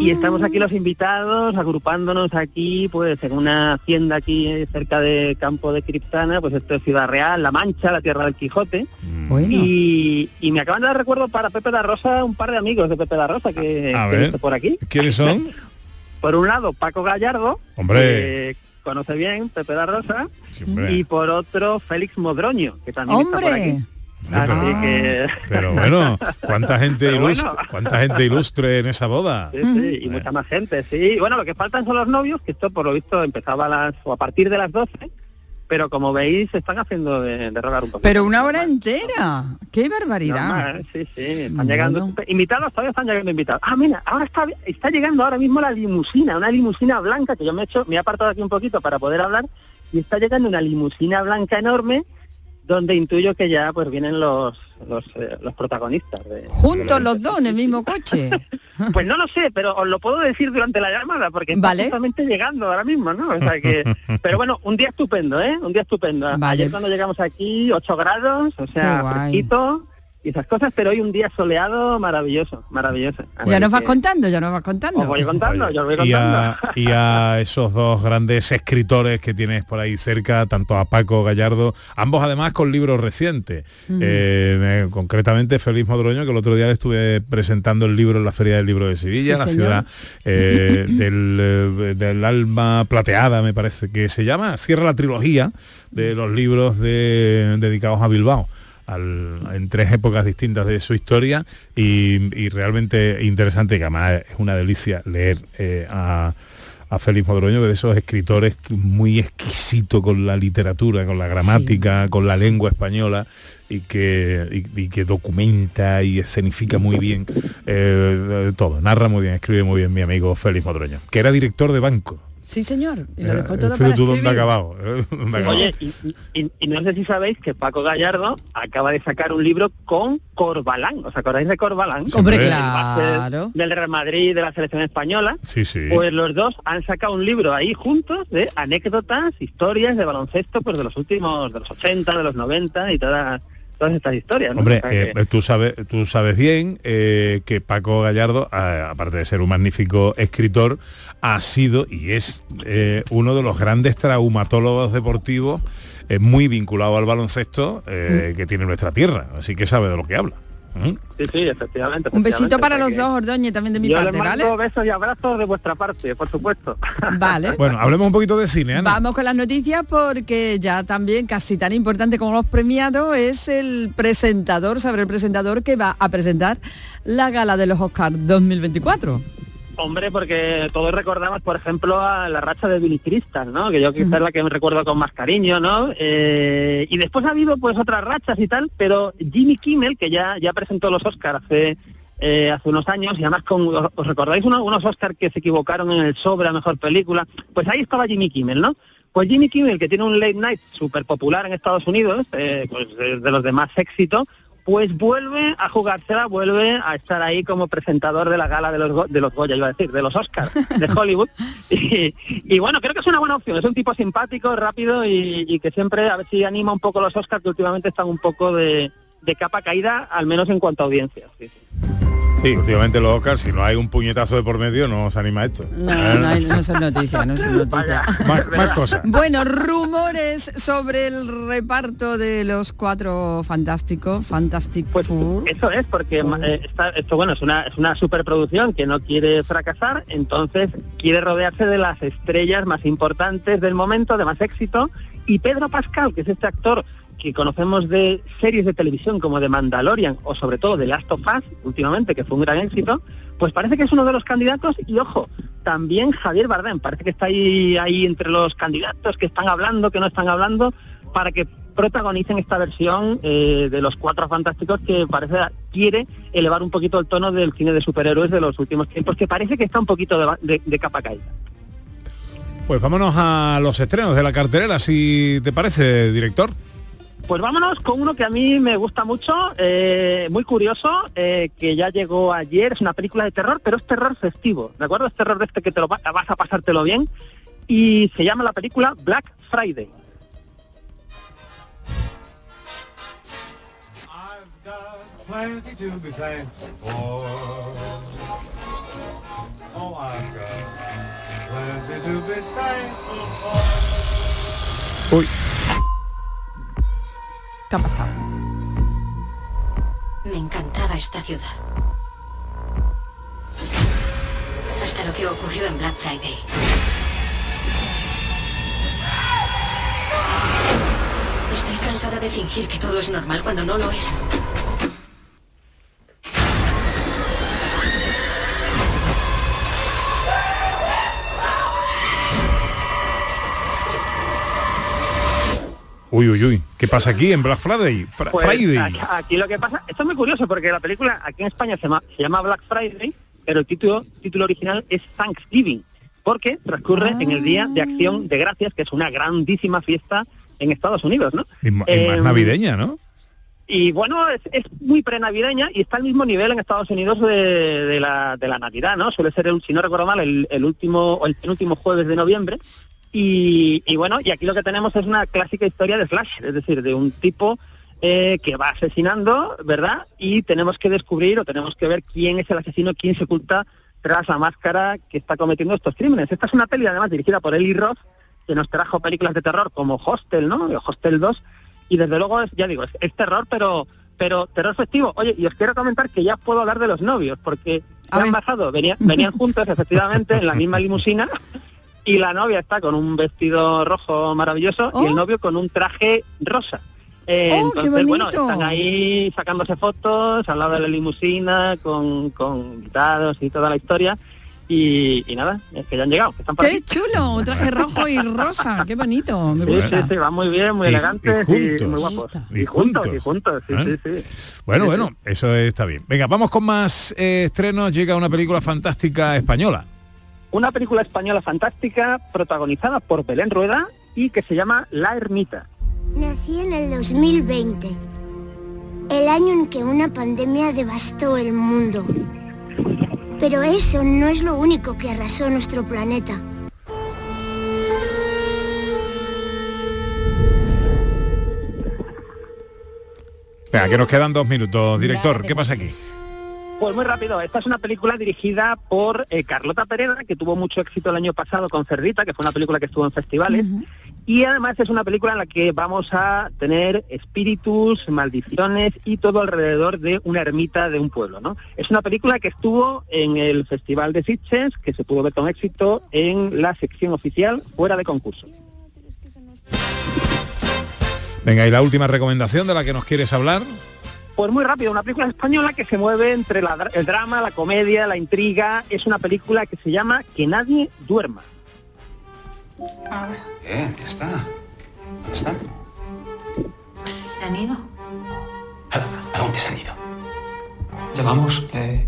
Y estamos aquí los invitados, agrupándonos aquí, pues en una hacienda aquí cerca de Campo de Criptana, pues esto es Ciudad Real, La Mancha, la tierra del Quijote. Y, y me acaban de dar recuerdo para Pepe da Rosa, un par de amigos de Pepe da Rosa que, que por aquí. ¿Quiénes son? Por un lado, Paco Gallardo, Hombre. que conoce bien Pepe da Rosa, y por otro, Félix Modroño, que también está por aquí. Así que... Pero bueno, cuánta gente Pero ilustre, bueno. cuánta gente ilustre en esa boda. Sí, sí, y mucha más gente, sí. Bueno, lo que faltan son los novios, que esto por lo visto empezaba a las, o a partir de las 12, pero como veis se están haciendo de, de rogar un poco. Pero una hora entera. ¡Qué barbaridad! Normal, sí, sí, están llegando invitados, todavía están llegando invitados. Ah, mira, ahora está, está llegando ahora mismo la limusina, una limusina blanca que yo me he hecho, me he apartado aquí un poquito para poder hablar, y está llegando una limusina blanca enorme donde intuyo que ya pues vienen los los, eh, los protagonistas de, Juntos los dos en el mismo coche. Pues no lo sé, pero os lo puedo decir durante la llamada, porque está Vale. justamente llegando ahora mismo, ¿no? O sea que, pero bueno, un día estupendo, ¿eh? Un día estupendo. Ayer cuando llegamos aquí, 8 grados, o sea, fresquito y esas cosas, pero hoy un día soleado, maravilloso, maravilloso. Así Ya nos vas que contando, ya nos vas contando. Os voy contando, yo os voy Y contando. a, y a esos dos grandes escritores que tienes por ahí cerca, tanto a Paco Gallardo, ambos además con libros recientes. Mm. Eh, me- concretamente Félix Modroño, que el otro día le estuve presentando el libro en la Feria del Libro de Sevilla, Sí, la señor. ciudad eh, del, eh, del alma plateada, me parece que se llama. Cierra la trilogía de los libros de- dedicados a Bilbao. Al- en tres épocas distintas de su historia y, y realmente interesante que además es una delicia leer eh, a, a Félix Modroño, que de esos escritores muy exquisito con la literatura, con la gramática, con la lengua española y que, y, y que documenta y escenifica muy bien eh, todo, narra muy bien, escribe muy bien mi amigo Félix Modroño, que era director de banco. Sí, señor. Y lo Eh, dejó todo fíjate para tú dónde ha escribir. acabado, dónde ha acabado. Oye, y, y- y no sé si sabéis que Paco Gallardo acaba de sacar un libro con Corbalán. ¿Os acordáis de Corbalán? Hombre, claro. Del Real Madrid, de la selección española. Sí, sí. Pues los dos han sacado un libro ahí juntos de anécdotas, historias de baloncesto, pues de los últimos, de los 80, de los 90 y todas, todas estas historias. ¿no? Hombre, O sea que- eh, tú sabes, tú sabes bien eh, que Paco Gallardo, a- aparte de ser un magnífico escritor, ha sido y es eh, uno de los grandes traumatólogos deportivos muy vinculado al baloncesto eh, que tiene nuestra tierra. Así que sabe de lo que habla. Sí, sí, efectivamente. Un besito efectivamente, para los dos, Ordóñez, también de mi Yo les parte, mando ¿vale? besos y abrazos de vuestra parte, por supuesto. Vale. Bueno, hablemos un poquito de cine, Ana. Vamos con las noticias porque ya también casi tan importante como los premiados es el presentador, saber el presentador que va a presentar la gala de los Oscars 2024. Hombre, porque todos recordamos, por ejemplo, a la racha de Billy Crystal, ¿no? Que yo quizás es la que me recuerdo con más cariño, ¿no? Eh, y después ha habido pues otras rachas y tal, pero Jimmy Kimmel, que ya, ya presentó los Oscars hace eh, hace unos años, y además con, ¿os recordáis uno- unos Oscars que se equivocaron en el sobre a mejor película? Pues ahí estaba Jimmy Kimmel, ¿no? Pues Jimmy Kimmel, que tiene un late night súper popular en Estados Unidos, eh, pues es de los de más éxito, pues vuelve a jugársela, vuelve a estar ahí como presentador de la gala de los, de los Goya, iba a decir, de los Oscars de Hollywood. Y, y bueno, creo que es una buena opción, es un tipo simpático, rápido y, y que siempre a ver si anima un poco los Oscars que últimamente están un poco de, de capa caída, al menos en cuanto a audiencia. sí, sí. Sí, últimamente los Oscars, si no hay un puñetazo de por medio, no os anima esto. No, no, hay- no son noticias, no son noticias. Más, más cosas. Bueno, rumores sobre el reparto de los cuatro fantásticos, Fantastic Four. Eso es, porque ma- eh, está- esto bueno es una, es una superproducción que no quiere fracasar, entonces quiere rodearse de las estrellas más importantes del momento, de más éxito, y Pedro Pascal, que es este actor que conocemos de series de televisión como de Mandalorian o sobre todo de Last of Us últimamente, que fue un gran éxito, pues parece que es uno de los candidatos y ojo, también Javier Bardem, parece que está ahí, entre los candidatos que están hablando, que no están hablando, para que protagonicen esta versión eh, de los cuatro fantásticos que parece quiere elevar un poquito el tono del cine de superhéroes de los últimos tiempos, que parece que está un poquito de, de- de capa caída. Pues vámonos a los estrenos de la cartelera, si te parece, director. Pues vámonos con uno que a mí me gusta mucho, eh, muy curioso, eh, que ya llegó ayer, es una película de terror, pero es terror festivo, ¿de acuerdo? Es terror de este que te lo va- vas a pasártelo bien, y se llama la película Black Friday. Plenty to be thankful for. Oh, I've got plenty to be thankful for. Uy. ¿Qué pasado? Me encantaba esta ciudad. Hasta lo que ocurrió en Black Friday. Estoy cansada de fingir que todo es normal cuando no lo es. Uy, uy, uy. ¿Qué pasa aquí en Black Friday? Fra- Pues, Friday. Aquí, aquí lo que pasa, esto es muy curioso porque la película aquí en España se llama, se llama Black Friday, pero el título, título original es Thanksgiving, porque transcurre en el Día de Acción de Gracias, que es una grandísima fiesta en Estados Unidos, ¿no? Y, más Em, navideña, ¿no? Y bueno, es, es muy prenavideña y está al mismo nivel en Estados Unidos de, de la, de la Navidad, ¿no? Suele ser, el, si no recuerdo mal, el, el último o el penúltimo jueves de noviembre. Y, y bueno, y aquí lo que tenemos es una clásica historia de Flash, es decir, de un tipo eh, que va asesinando, ¿verdad? Y tenemos que descubrir o tenemos que ver quién es el asesino, quién se oculta tras la máscara que está cometiendo estos crímenes. Esta es una peli además dirigida por Eli Roth, que nos trajo películas de terror como Hostel, ¿no? Hostel 2, y desde luego es, ya digo, es, es terror, pero pero terror festivo. Oye, y os quiero comentar que ya puedo hablar de los novios, porque se han bajado, venían, venían juntos efectivamente en la misma limusina, y la novia está con un vestido rojo maravilloso y el novio con un traje rosa. Eh, ¡Oh, qué entonces, bueno, bonito! están ahí sacándose fotos al lado de la limusina con, con invitados y toda la historia. Y, y nada, es que ya han llegado, que están por ¡Qué aquí. chulo! Un traje rojo y rosa. ¡Qué bonito! Me Sí, gusta. sí, sí, van muy bien, muy Y- y y, juntos. muy guapos. Y juntos. y juntos, sí, ¿Eh? sí, sí. Bueno, Sí, bueno, eso está bien. Venga, vamos con más eh, estrenos. Llega una película fantástica española. Una película española fantástica protagonizada por Belén Rueda y que se llama La Ermita. Nací en el 2020, el año en que una pandemia devastó el mundo. Pero eso no es lo único que arrasó nuestro planeta. Venga, que nos quedan dos minutos. Director, ¿qué pasa aquí? Pues muy rápido, esta es una película dirigida por eh, Carlota Pereda, que tuvo mucho éxito el año pasado con Cerdita, que fue una película que estuvo en festivales, Y además es una película en la que vamos a tener espíritus, maldiciones y todo alrededor de una ermita de un pueblo, ¿no? Es una película que estuvo en el Festival de Sitges, que se pudo ver con éxito en la sección oficial fuera de concurso. Venga, y la última recomendación de la que nos quieres hablar. Pues muy rápido, una película española que se mueve entre la- el drama, la comedia, la intriga. Es una película que se llama Que nadie duerma. Bien, ya está. ¿Dónde están? ¿Se han ido? ¿A dónde se han ido? Llamamos. Eh...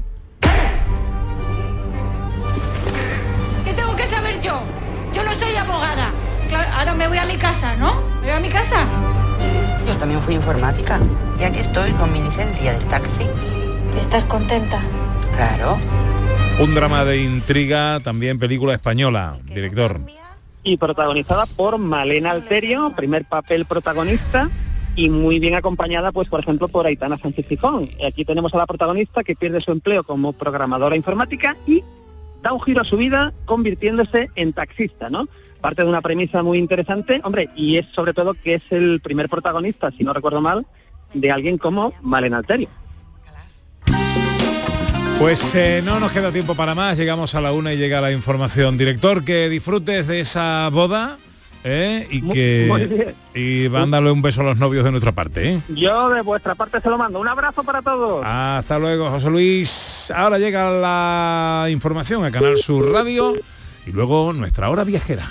¿Qué tengo que saber yo? Yo no soy abogada. Claro, ahora me voy a mi casa, ¿no? ¿Me voy a mi casa? Yo también fui informática y aquí estoy con mi licencia del taxi. ¿Estás contenta? Claro. Un drama de intriga, también película española, director. Y protagonizada por Malena Alterio, primer papel protagonista. Y muy bien acompañada, pues, por ejemplo, por Aitana Sánchez Fijón. Y Aquí tenemos a la protagonista que pierde su empleo como programadora informática y da un giro a su vida convirtiéndose en taxista, ¿no? Parte de una premisa muy interesante, hombre, y es sobre todo que es el primer protagonista, si no recuerdo mal, de alguien como Malena Alterio. Pues eh, no nos queda tiempo para más, llegamos a la una y llega la información. Director, que disfrutes de esa boda ¿eh? y Muy- que muy y mándale un beso a los novios de nuestra parte. ¿eh? Yo de vuestra parte se lo mando. Un abrazo para todos. Hasta luego, José Luis. Ahora llega la información a Canal Sur Radio y luego nuestra hora viajera.